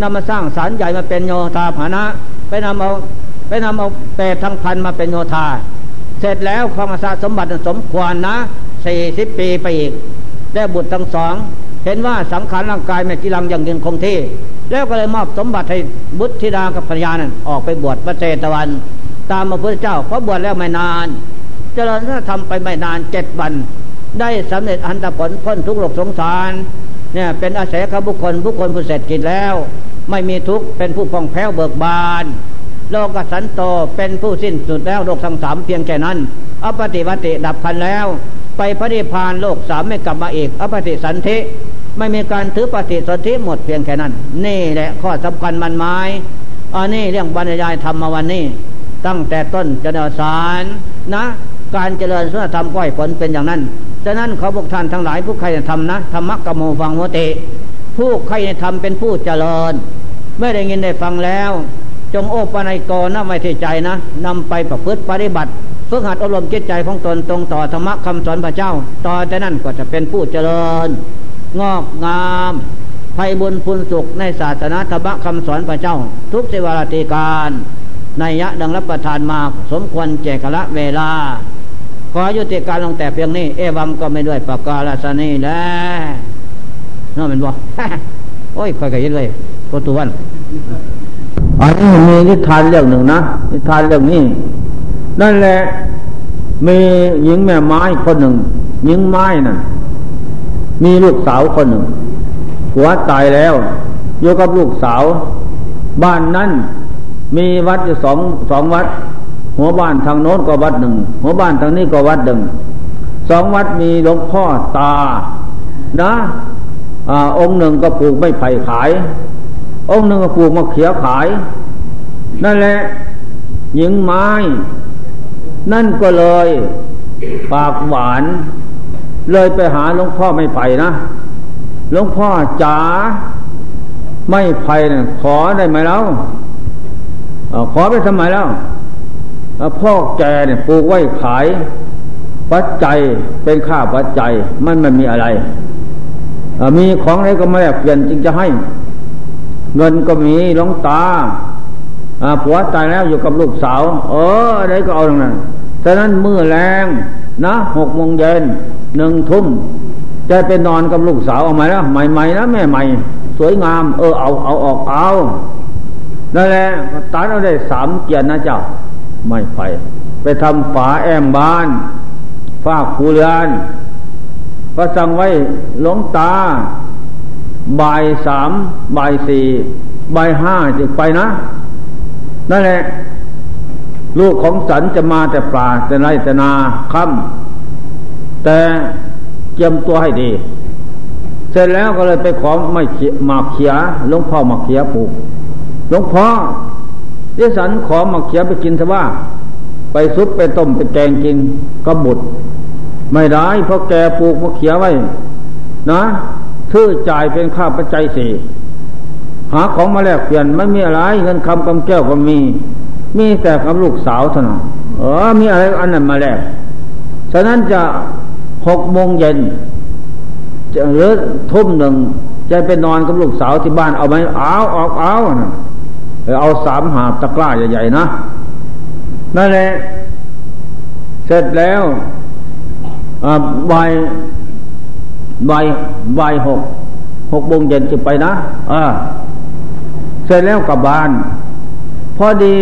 นำมาสร้างสารใหญ่มาเป็นโยธาภานะ ไปนำเอาไปนำเอาเป็ดทั้งพันมาเป็นโยธา เสร็จแล้วความสะสมบัติสมควรนะสี่สิบปีไปอีก ได้บุตรทั้งสอง เห็นว่าสังขารร่างกายไม่จีรังอย่างยืนคงที่ แล้วก็เลยมอบสมบัติให้บุตรธิดากับภรรยานั้นออกไปบวชพระเจตวัน ตามพระพุทธเจ้าเพราะบวชแล้วไม่นาน เจริญถ้าทำไปไม่นานเจ็ดวัน ได้สำเร็จอันตผลพ้นทุกข์หลบสงสารเนี่ยเป็นอาศัยขบุคคลบุคคลผู้เสร็จกิจแล้ว ไม่มีทุกข์เป็นผู้พองแผ้วเบิกบาน โลกสันโตเป็นผู้สิ้นสุดแล้วโลกทั้งสามเพียงแค่นั้น อปฏิวัติดับพันแล้ว ไปพระนิพพานโลกสามไม่กลับมาอีก อปฏิสันธิไม่มีการถือปฏิสนธิหมดเพียงแค่นั้น นี่แหละข้อสำคัญมันไม้อันนี้เรื่องบรรยายธรรมวันนี้ ตั้งแต่ต้นจนสารนะ การเจริญสุนธรรมก้อยผลเป็นอย่างนั้นฉะนั้นเขาบอกท่านทั้งหลายผู้ใครจะทำนะธรรมะกโมฟังโมติผู้ใครจะทำเป็นผู้เจริญ ไม่ได้ยินได้ฟังแล้ว จงโอปนัยกรนะไม่เทใจนะนำไปประพฤติปฏิบัติฝึกหัดอบรมจิตใจของตนตรงต่อธรรมะคำสอนพระเจ้า ต่อจากนั้นก็จะเป็นผู้เจริญ งอกงามภัยบุญพุนสุขในศาสนาธรรมะคำสอนพระเจ้า ทุกเสวราติการในยะดังรับประทานมาสมควรแจกละเวลา ขอยุติการลงแต่เพียงนี้ เอวัมก็ไม่ด้วยปากกาลสนีแล้วนั่นเป็นบ่โอ้ยคอยกันเลยโกตุวัน อันนี้มีนิทานเรื่องหนึ่งนะนิทานเรื่องนี้ นั่นแหละมีหญิงแม่ไม้คนหนึ่งหญิงไม้นั่นมีลูกสาวคนหนึ่งหัวตายแล้วอยู่กับลูกสาว บ้านนั้นมีวัดอยู่สองสองวัด หัวบ้านทางโน้นก็วัดหนึ่ง หัวบ้านทางนี้ก็วัดหนึ่งสองวัดมีหลวงพ่อตา นะอองค์หนึ่งก็ปลูกไม่ไผ่ขาย องค์หนึ่งก็ปลูกมะเขือขาย นั่นแหละหญิงไม้ นั่นก็เลย ปากหวาน เลยไปหาหลวงพ่อไม่ไผ่นะหลวงพ่อจ๋าไม่ไผ่นี่ขอได้ไหมแล้วขอไปทำไมแล้วพ่อแกเนี่ยปลูกไว้ขาย ปัจจัยเป็นค่าปัจจัยมันไม่มีอะไรมีของอะไรก็มาแลกเปลี่ยนจึงจะให้ เงินก็มีหลวงตาผัวตายแล้วอยู่กับลูกสาว เอออะไรก็เอาตรงนั้นฉะนั้นมือแรงนะหกโมงเย็นหนึ่งทุ่มจะไปนอนกับลูกสาวเอาไหมนะใหม่ๆนะแม่ใหม่ สวยงาม เออเอาเอาออกเอานั่นแหละตัดเอาได้สามเกียรนะเจ้า ไม่ไปไปทำฝาแอมบ้านฝาคูเรือนพระสั่งไว้หลงตา บ่ายสามบ่ายสี่บ่ายห้าจะไปนะ นั่นแหละ ลูกของสันจะมาแต่ป่าแต่ไรแต่นาค่ำแต่เตรียมตัวให้ดี เสร็จแล้วก็เลยไปขอไม่หมากเขียหลวงพ่อหมากเขียปลูกหลวงพ่อที่สันขอหมากเขียไปกินเถอะว่า ไปซุปไปต้มไปแกงกินก็บุดไม่ได้เพราะแกปลูกมะเขียไว้ นะ ชื่อจ่ายเป็นค่าปัจจัยสี่หาของมาแลกเปลี่ยนไม่มีอะไรเงินคำกำแก้วก็มี มีแต่คำลูกสาวเท่านั้นเออมีอะไรอันนั้นมาแลกฉะนั้นจะหกโมงเย็นจะหรือทุ่มหนึ่งจะไปนอนกับลูกสาวที่บ้านเอาไหมเอาออกเอาเอาสามหาบตะกร้าใหญ่ๆนะนั่นแหละเสร็จแล้วอ่าใบใบใบหกหกโมงเย็นจะไปนะอ่าเสร็จแล้วกลับบ้าน พอดี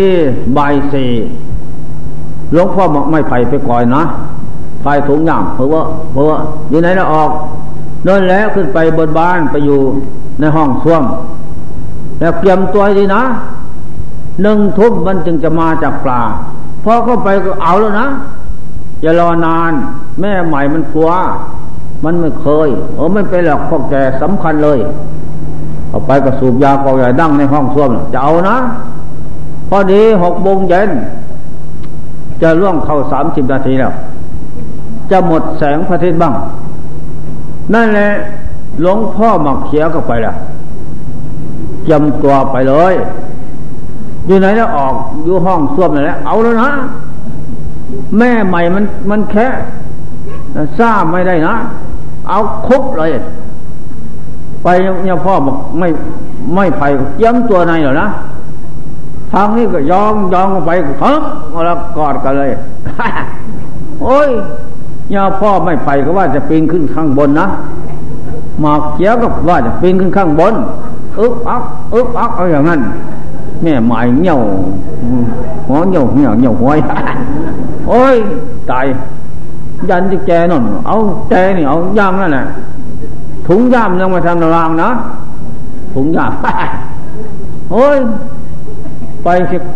ใบสี่หลวงพ่อบอกไม่ไผ่ไปก่อยนะไผ่ถุงย่ำเพราะว่าเพราะว่าอยู่ไหนแล้วออกนั่นแล้วขึ้นไปบนบ้านไปอยู่ในห้องส้วม แล้วเตรียมตัวดีนะหนึ่งทุ่มมันจึงจะมาจากปลาพอเข้าไปก็เอาแล้วนะอย่ารอนาน แม่ใหม่มันกลัว มันไม่เคยโอ้ไม่เป็นหรอกพ่อแก่สำคัญเลย เอาไปก็สูบยาพอใหญ่ดั้งในห้องส้วมจะเอานะ พอดีหกโมงเย็นจะล่วงเข้าสามสิบนาทีแล้ว จะหมดแสงพระอาทิตย์บ้าง นั่นแหละหลวงพ่อหมักเขียก็ไปละจำตัวไปเลย อยู่ไหนแล้วออกอยู่ห้องส้วมนั่นแหละเอาแล้วนะ แม่ใหม่มันมันแค่ทราบไม่ได้นะ เอาคุบเลย ไปเนี่ยพ่อบอกไม่ไม่ไปเย้มตัวในหรอนะทางนี้ก็ยองยองไปเฮ้มาแล้วกอดกันเลยโอ้ยเนี่ยพ่อไม่ไปก็ว่าจะปีนขึ้นข้างบนนะหมากเกี้ยวก็ว่าจะปีนขึ้นข้างบนอึ๊บอักอึ๊บอักเอาอย่างนั้นแม่หมายเหี่ยวหัวเหี่ยวเหี่ยวเหี่ยวหวยโอ้ยตาย ยันที่แกนนเอาแกนี่เอาย่ามนั่นแหละถุงย่ามยังมาทำนรางนะถุงย่ามโอ้ยไป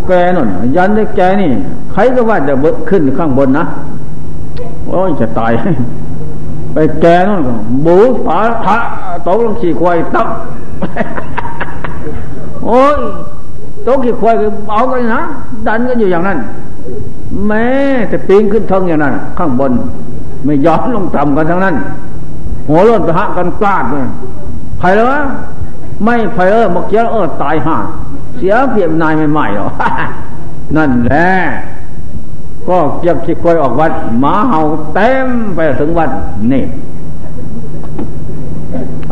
แกนนยันที่แกนี่ ใครก็ว่าจะเบิขึ้นข้างบนนะโอ้ยจะตาย ไปแกนั่นบูฝาพระตกลงขี่ควายตับโอ้ยต๊ะกี่ควายเอากันนะดันกันอยู่อย่างนั้น แม้แต่ปีนขึ้นท้องอย่างนั้นข้างบน ไม่ย้อนลงต่ำกันทั้งนั้น หัวล้นไปหักกันกลาดเลยใครแล้ววะไม่ไฟเออมกเกี้ยเออตายห่าเสียเพียบนายใหม่ๆหรอนั่นแหละก็เก็บขี้ควยออกวัดหมาเห่าเต็มไปถึงวัดนี่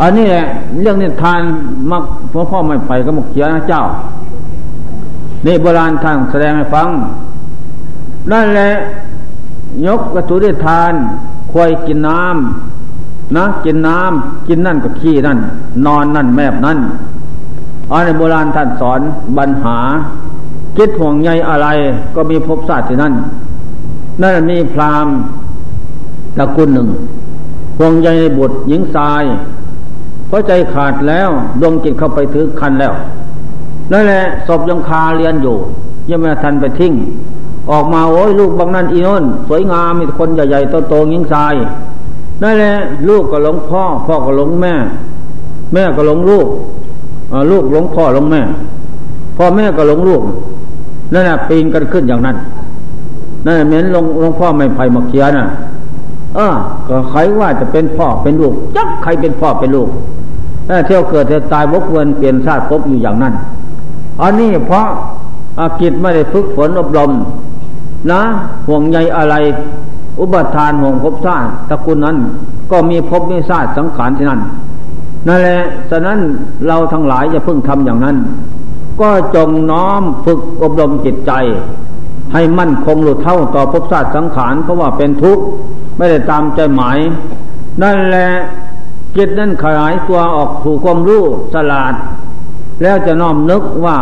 อันนี้แหละเรื่องนิทานมักพ่อพ่อไม่ไปก็มกเกี้ยนะเจ้า นี่โบราณท่านแสดงให้ฟัง นั่นแหละ ยกกระตุได้ทานควยกินน้ำนะกินน้ำกินนั่นก็ขี้นั่น นอนนั่นแมบนั่นอันในโบราณท่านสอนบัญหา คิดห่วงใยอะไรก็มีภพศาสตร์ที่นั่นนั่นมีพราหมณ์ตระกูลหนึ่งห่วงใยในบุตรหญิงทรายเพราะใจขาดแล้วดวงจิตเข้าไปถือคันแล้วนั่นแหละศพยังคาเรียนอยู่ ยังไม่ทันไปทิ้ง ออกมาโอ้ยลูกบางนั้นอีนนสวยงามมีคนใหญ่ๆโตๆยิงทรายนั่นแหละลูกก็หลงพ่อ พ่อก็หลงแม่ แม่ก็หลงลูกลูกหลงพ่อหลงแม่ พ่อแม่ก็หลงลูกนั่นแหละปีนกันขึ้นอย่างนั้นนั่นเหม็นหลงหลงพ่อไม่ไผ่มาเคียน่ะ เออ ก็ใครว่าจะเป็นพ่อเป็นลูกจักใครเป็นพ่อเป็นลูกเที่ยวเกิดเที่ยวตายวกเวนเปลี่ยนชาติพบอยู่อย่างนั้นอันนี้เพราะอากิจไม่ได้ฝึกฝนอบรม นะ ห่วงใยอะไร อุบัติทานห่วงภพชาติตระกูลนั้น ก็มีภพมีชาติสังขารที่นั่นนั่นแหละฉะนั้นเราทั้งหลายจะพึ่งทำอย่างนั้น ก็จงน้อมฝึกอบรมจิตใจ ให้มั่นคงหลุดเท่าต่อภพชาติสังขารเพราะว่าเป็นทุกข์ไม่ได้ตามใจหมาย นั่นแหละจิตนั้นขยายตัวออกสู่ความรู้สลาด แล้วจะน้อมนึกว่า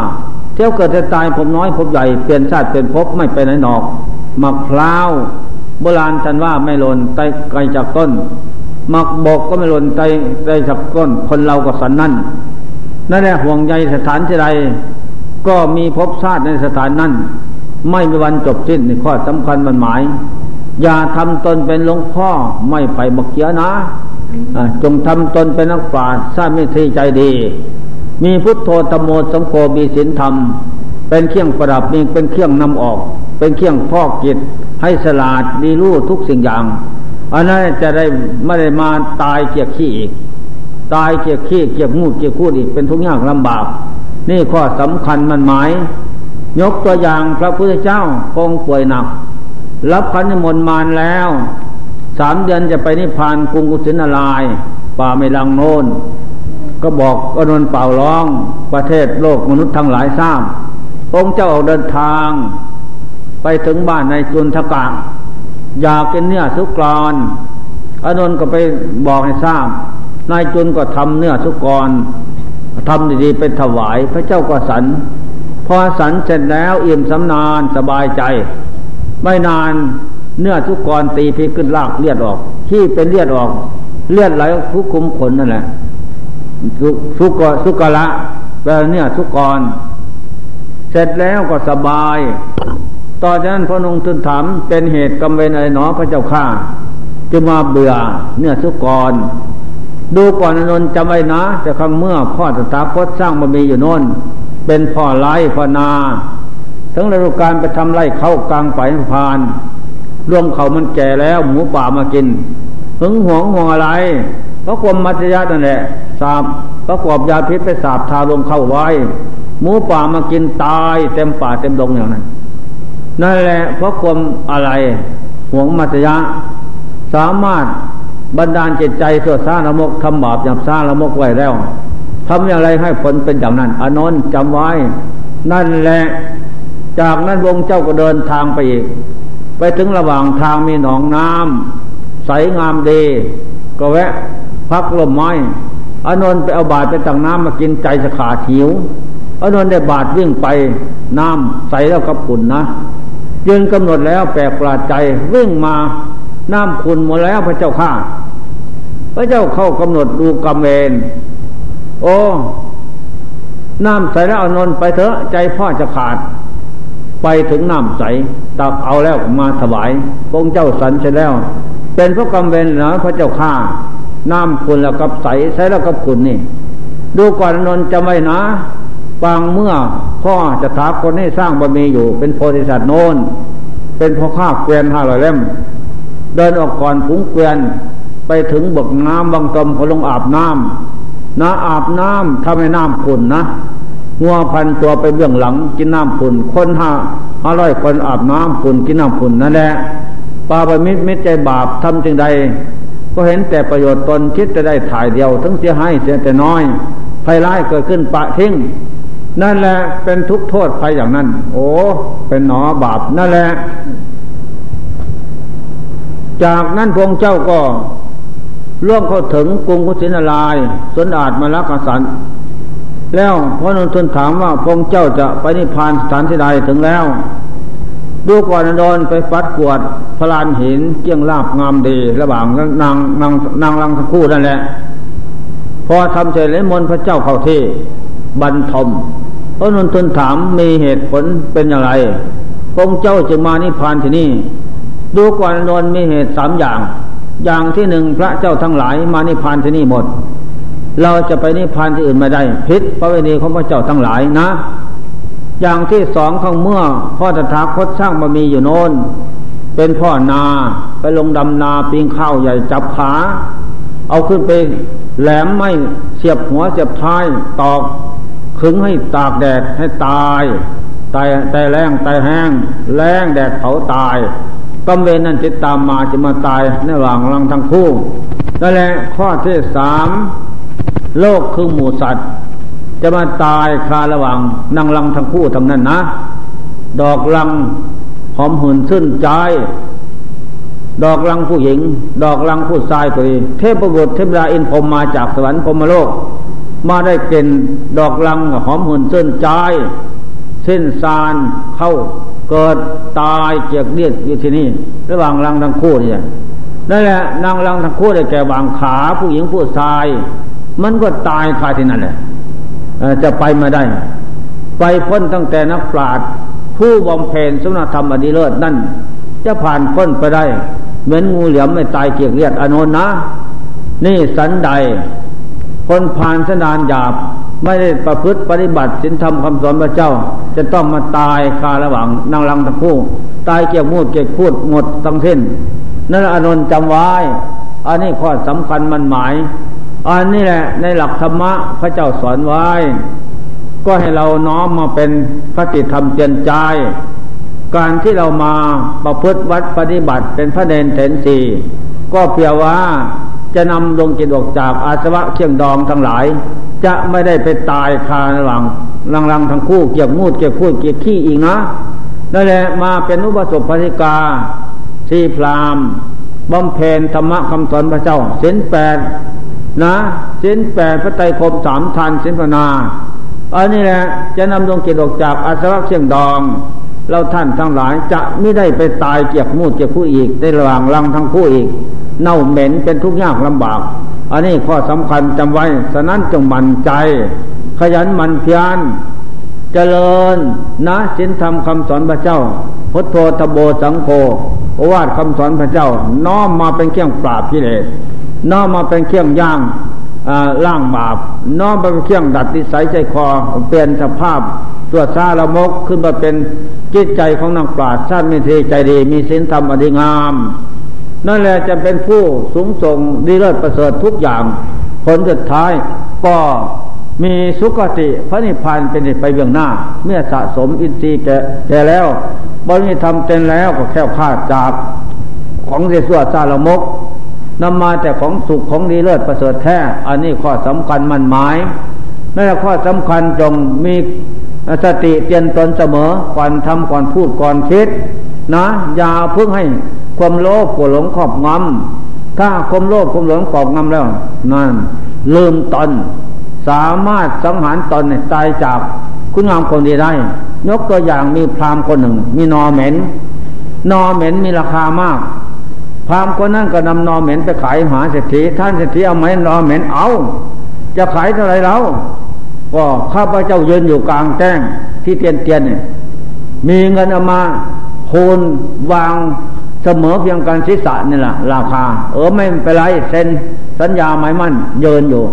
ที่ยวเกิดจะตายผมน้อยผมใหญ่เปลี่ยนชาติเป็นภพไม่ไปไหนนอกมักพร้าวโบราณท่านว่าไม่หล่นไตไกลจากต้นมักบกก็ไม่หล่นไตไตจากต้น คนเราก็สันนั่นนั่นแหละห่วงใยสถานที่ใดก็มีภพชาติในสถานนั้น ไม่มีวันจบสิ้นในข้อสำคัญมันหมาย อย่าทำตนเป็นหลวงพ่อไม่ไปบักเกียนะจงทำตนเป็นนักปราชญ์ทราบไมิตรใจดี มีพุทโธธโมสังโฆมีศีลธรรม เป็นเครื่องประดับมีเป็นเครื่องนำออก เป็นเครื่องพอกจิตให้สลาดดีรู้ทุกสิ่งอย่างอันนั้นจะได้ไม่ได้มาตายเกียกขี้อีก ตายเกียกขี้เกียกงูเกียกคูดอีกเป็นทุกอย่างลำบาก นี่ข้อสำคัญมันหมาย ยกตัวอย่างพระพุทธเจ้าคงป่วยหนัก รับขันมนมานแล้วสามเดือนจะไปนิพพานกรุงกุสินาลาย ป่าไม่ลังโนน ก็บอกก็นนเป่าร้องประเทศโลกมนุษย์ทั้งหลายทราบองค์เจ้าออกเดินทาง ไปถึงบ้านในจุนทกะอยากกินเนื้อสุกรอนอนนท์ก็ไปบอกให้ทราบ นายจุนก็ทำเนื้อสุกรทำดีๆไปถวาย พระเจ้าก็สัน พอสันเสร็จแล้วอิ่มสำนานสบายใจ ไม่นานเนื้อสุกรตีพีขึ้นลากเลือดออก ขี้เป็นเลือดออก เลือดไหลทุกคุมขนนั่นแหละ สุกสุกละแปลเนี่ยสุกร เสร็จแล้วก็สบาย ต่อจากนั้นพระนงทูลถามเป็นเหตุกำเวนอะไรหนอพระเจ้าข้าจะมาเบื่อเนื้อสุกร ดูก่อนนนจำไว้นะ แต่ครั้งเมื่อพ่อตถาคตสร้างบารมีอยู่โน่น เป็นพ่อไร่พ่อนา ทั้งฤดูการไปทำไร่เข้ากลางไปพานร่วมเขามันแก่แล้วหมูป่ามากินหึงหวงห่วงอะไร เพราะความมัจยะนั่นแหละ สาบประกอบยาพิษไปสาบทาลงเข้าไว้ หมูป่ามากินตายเต็มป่าเต็มดงอย่างนั้น นั่นแหละเพราะความอะไรห่วงมัจยะ สามารถบรรดาลจิตใจเสื่อสร้างละมกทำบาปอย่างสร้างละมกไว้แล้วทำอย่างไรให้ผลเป็นอย่างนั้นอนนท์จำไว้ นั่นแหละ จากนั้นวงเจ้าก็เดินทางไปอีก ไปถึงระหว่างทางมีหนองน้ำใสงามดี ก็แวะ พักลมไม้ อนนท์ไปเอาบาตรไปตักน้ำมากินใจสะขาดหิวอนนท์ได้บาตรวิ่งไปน้ำใสแล้วกับขุนนะยืนกำหนดแล้วแปลกประหลาดใจวิ่งมาน้ำคุณหมดแล้วพระเจ้าข้าพระเจ้าเข้ากำหนดดูกรรมเวรโอ้น้ำใสแล้วอนนท์ไปเถอะใจพ่อจะขาด ไปถึงน้ำใสตักเอาแล้วมาถวายพระเจ้าสันเสร็จแล้ว เป็นพระกรรมเวรนะพระเจ้าข้า น้ำคุณแล้วกับใสใสแล้วกับคุณนี่ ดูก่อนนนจะไม่นะบางเมื่อพ่อจะถาคนให้สร้างบารมีอยู่ เป็นโพธิสัตว์โนนเป็นพ่อข้าเกวียนห้าร้อยเล่ม เดินออกก่อนผงเกวียนไปถึงบกน้ำบางตมเขาลงอาบน้ำนะอาบน้ำทำให้น้ำขุนนะงัวพันตัวไปเบื้องหลังกินน้ำขุนคนห้าห้าร้อยคนอาบน้ำขุนกินน้ำขุนนั่นแหละปาบมิตรมิตรใจบาปทำจึงใด ก็เห็นแต่ประโยชน์ตนคิดจะได้ถ่ายเดียว ทั้งเสียให้เสียแต่น้อยภัยร้ายเกิดขึ้นปะทิ้งนั่นแหละเป็นทุกโทษภัยอย่างนั้น โอ้เป็นหนอบาปนั่นแหละ จากนั้นพระเจ้าก็ล่วงเข้าถึงกรุงกุสินาลายสนอาจมาลักสันแล้วพระนนทนถามว่าพระเจ้าจะไปนิพพานสถานที่ใดถึงแล้ว ดูก่อนนอนไปฟัดกวดพลานหินเกี่ยงลาบงามดี ระหว่างนางนางนางลังทั้งคู่นั่นแหละ พอทำเสร็จแล้วมนพระเจ้าเข้าที่บรรทมพระนนทนถามมีเหตุผลเป็นอย่างไรพระเจ้าจึงมานิพพานที่นี่ ดูก่อนนนมีเหตุสามอย่าง อย่างที่หนึ่งพระเจ้าทั้งหลายมานิพพานที่นี่หมด เราจะไปนิพพานที่อื่นไม่ได้พิษพระเวณีของพระเจ้าทั้งหลายนะ อย่างที่สองข้งเมื่อพ่อตถาคตสร้างมามีอยู่โน้น เป็นพ่อนาไปลงดำนาปีงข้าวใหญ่จับขา เอาขึ้นไปแหลมไม่เสียบหัวเสียบท้ายตอกขึงให้ตากแดดให้ตายตายตายแรงตายแห้ง แรงแดดเผาตายกำเวรนั้นจะตามมาจะมาตายในหว่างรังทั้งคู่นั่นแหละข้อที่สามโลกคือหมูสัตว์ จะมาตายคาระหว่างนั่งรังทั้งคู่ทั้งนั้นนะ ดอกรังหอมหืนขึ้นใจ ดอกรังผู้หญิง ดอกรังผู้ชายก็ดีเทพบุตรเทพดาอินพรมมาจากสวรรค์พรมโลก มาได้เก่นดอกลังหอมหุ่นเส้นใจเส้นซานเข้าเกิดตายเกียกเลียดอยู่ที่นี่ระหว่างลังทั้งคู่เนี่ยนั่นแหละนางลังทั้งคู่ได้แก่วางขาผู้หญิงผู้ชาย มันก็ตายคาที่นั่นแหละ จะไปมาได้ ไปพ้นตั้งแต่นักปราชญ์ผู้บำเพ็ญสุนธรรมอดีเลิศนั่น จะผ่านพ้นไปได้ เหมือนงูเหลี่ยมไม่ตายเกียกเลียดอนนนะ นี่สันใด คนผ่านสนานหยาบไม่ได้ประพฤติปฏิบัติสินธรรมคำสอนพระเจ้า จะต้องมาตายคาระหว่างนางลังทั้งคู่ ตายเกี่ยวมูดเกี่ยวพูดหมดทั้งสิ้นนั่นอนุนจำไว้ อันนี้ข้อสำคัญมันหมาย อันนี้แหละในหลักธรรมะพระเจ้าสอนไว้ ก็ให้เราน้อมมาเป็นคติธรรมเตือนใจ การที่เรามาประพฤติวัดปฏิบัติเป็นพระเดนเถนสีก็เพียงว่าจะนำลงจิตออกจากอาสวะเคียงดองทั้งหลาย จะไม่ได้ไปตายคาหลังลังลังทั้งคู่เกี่ยวมูดเกี่ยวพูดเกี่ยวขี้อีกนะนั่นแหละมาเป็นอุปสมบธิกาสีพรามบำเพ็ญธรรมะคำสอนพระเจ้าเส้นแปด นะส้นแปดพระไตรคมสามทันส้นพนาอันนี้แหละจะนำดวงจิตออกจากอาสวะเชียงดอง เราท่านทั้งหลายจะไม่ได้ไปตายเกียกมูดเกียกผู้อีกในระหว่างลังทั้งคู่อีก เน่าเหม็นเป็นทุกข์ยากลำบาก อันนี้ข้อสำคัญจำไว้ฉะนั้นจงมั่นใจ ขยันมั่นเพียรเจริญนะสินธรรมคำสอนพระเจ้าพุทโธทโบสังโฆโอวาทคำสอนพระเจ้า น้อมมาเป็นเครื่องปราบกิเลส น้อมมาเป็นเครื่องย่างล่างบาปน้อมมาเป็นเครื่องดัดนิสัยใจคอเปลี่ยนสภาพตัวซาละมกขึ้นมาเป็นจิตใจของนางปราชญ์ชาติมีเทใจดี มีศีลธรรมอดีงาม นั่นแหละจะเป็นผู้สูงส่งดีเลิศประเสริฐทุกอย่าง ผลสุดท้ายก็มีสุขติพระนิพพานเป็นไปเบื้องหน้า เมื่อสะสมอินทรีย์แก่แล้วบริธรรมเต็มแล้วก็แค่คาดจากของเสียสวดซาลมก นำมาแต่ของสุขของดีเลิศประเสริฐแท้ อันนี้ข้อสำคัญมันหมายนั่นแหละข้อสำคัญจงมีสติเตียนตนเสมอก่อนทำก่อนพูดก่อนคิด นะ อย่าเพิ่งให้ความโลภกหลงครอบงำถ้าความโลภความหลงครอบงำแล้ว นั่นลืมตนสามารถสังหารตนตายจากคุณงามคนดีได้ ยกตัวอย่างมีพรามคนหนึ่ง มีนอเหม็น นอเหม็นมีราคามาก พามคนนั้นก็นำนอเหม็นไปขายหาเศรษฐีท่านเศรษฐีเอาไหมนอเหม็นเอา จะขายเท่าไรแล้วก็ข้าพเจ้ายืนอยู่กลางแจ้งที่เตียนเตียนเนี่ยมีเงินเอามาโคนวางเสมอเพียงการศีรษะนี่แหละราคา เออไม่เป็นไรเซ็นสัญญาหมายมั่นเยินอยู่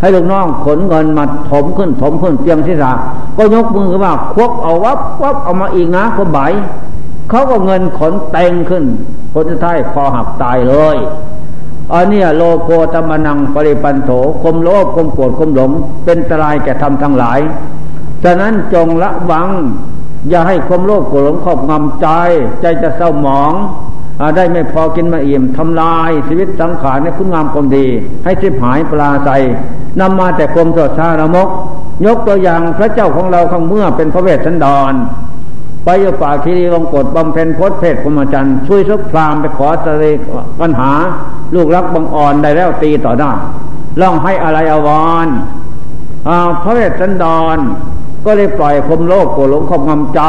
ให้ลูกน้องขนเงินมาถมขึ้นถมขึ้นเพียงศีรษะก็ยกมือขึ้นมาควักเอาวับวับเอามาอีกนะคนใบ เขาก็เงินขนเต็งขึ้นผลท้ายคอหักตายเลยอันนี้โลโภธรรมนังปริปันโถคมโลภคมโกรธคมหลง เป็นตรายแก่ธรรมทั้งหลาย ฉะนั้นจงละวัง อย่าให้ความโลภโกรธหลงครอบงำใจ ใจจะเศร้าหมองได้ไม่พอกินมาอิ่มทำลายชีวิตสังขารในคุณงามความดี ให้สิบหายปลาใสนำมาแต่ความสดชาละมก ยกตัวอย่างพระเจ้าของเราข้างเมื่อเป็นพระเวสสันดร ไปอยู่ป่าคีรีลงกดบำเพ็ญพจเพศพมจันทร์ช่วยสุกพรามไปขอสเรปัญหา ลูกรักบังอ่อนได้แล้วตีต่อหน้าล่องให้อะไรอวรพระเวสสันดร ก็เลยปล่อยคมโลกโกหลงครอบงำใจ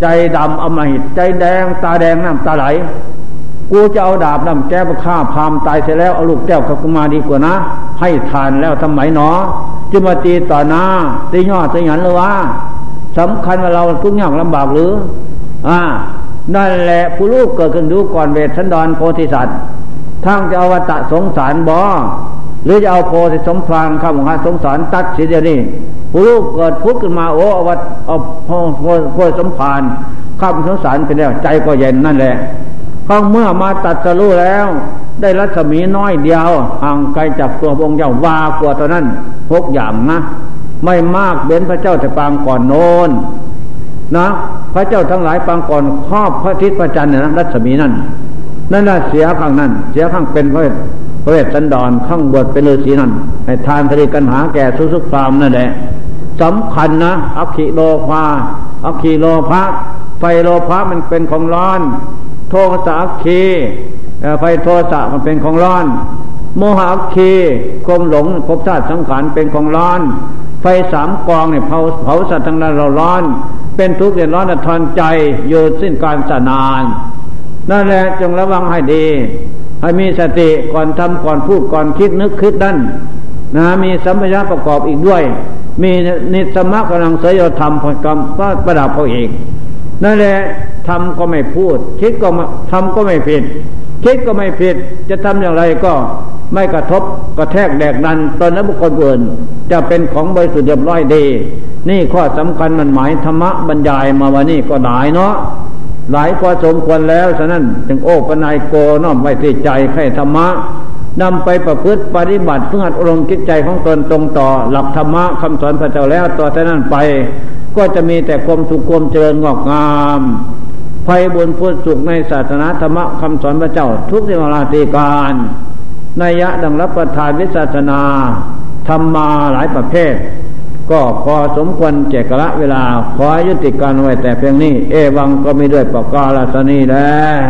ใจดำอมหิตใจแดงตาแดงน้ำตาไหล กูจะเอาดาบน้ำแก้วฆ่าพามตายเสร็จแล้วเอาลูกแก้วกับมาดีกว่านะ ให้ทานแล้วทำไมเนาะจะมาตีต่อหน้าตียอดตีหยันหรือว่า สำคัญว่าเราทุกข์ยากลำบากหรือ อ่า นั่นแหละผู้ลูกเกิดขึ้นดูก่อนเวทสันดรโพธิสัตว์ทั้งจะเอาวัตะสงสารบอหรือจะเอาโพธิสมพรางข้ามหาสงสารตัดสิเดียวนี้ผู้ลูกเกิดพุทธขึ้นมาโอ้อวัตเอาโพธิสมพานข้ามสงสารไปแล้วใจก็เย็นนั่นแหละข้างเมื่อมาตัดสรู้แล้ว ได้รัศมีน้อยเดียวห่างไกลจากตัวองค์เจ้าวากว่าตอนนั้นพกอย่างนะ ไม่มากเบ้นพระเจ้าแต่ปางก่อนโน้นนะพระเจ้าทั้งหลายปางก่อนครอบพระทิศพระจันทร์นะรัศมีนั่นนั่นน่ะเสียข้างนั้นเสียข้างเป็นพระพระเวสสันดรข้างบวชเป็นฤาษีนั่นให้ทานทะเลกันหาแก่สุสุพรามนั่นแหละสำคัญนะอัคคิโลภาอัคคิโลภะไฟโลภะมันเป็นของร้อน โทสะอัคคีไฟโทสะมันเป็นของร้อน โมหะอัคคีความหลงภพชาติสังขารเป็นของร้อน ไฟสามกองเนี่ยเผาเผาสัตว์ทั้งนั้นเราร้อน เป็นทุกข์เดือดร้อนทอนใจอยู่สิ้นการสนาน นั่นแหละจงระวังให้ดี ให้มีสติก่อนทำก่อนพูดก่อนคิดนึกคิดนั่นนะมีสัมผัสประกอบอีกด้วย มีนิสมะกำลังเสยธรรมพกรรมก็ประดับเขาเอีกนั่นแหละทำก็ไม่พูด คิดก็ทำก็ไม่ผิด คิดก็ไม่ผิด จะทำอย่างไรก็ ไม่กระทบกระแทกแดกดันตอนนั้นบุคคลอื่น จะเป็นของบริสุทธิ์เรียบร้อยดี นี่ข้อสำคัญมันหมายธรรมะบรรยายมาวันนี้ก็หลายเนาะหลายพอสมควรแล้วฉะนั้นจึงโอ้ปนายโกน้อมไว้ที่ใจให้ธรรมะนำไปประพฤติปฏิบัติเพื่ออารมณ์จิตใจของตนตรงต่อ หลักธรรมะคำสอนพระเจ้าแล้วต่อแต่นั้นไป ก็จะมีแต่ความสุขความเจริญงอกงามภัยบุญพุทธสุขในศาสนาธรรมะคำสอนพระเจ้าทุกสิมราติการ นัยยะดังรับประทานวิศาสนาทำมาหลายประเภท ก็พอสมควรเจกละเวลา ขอยุติการไว้แต่เพียงนี้ เอวังก็มีด้วยประกาศนีแล้ว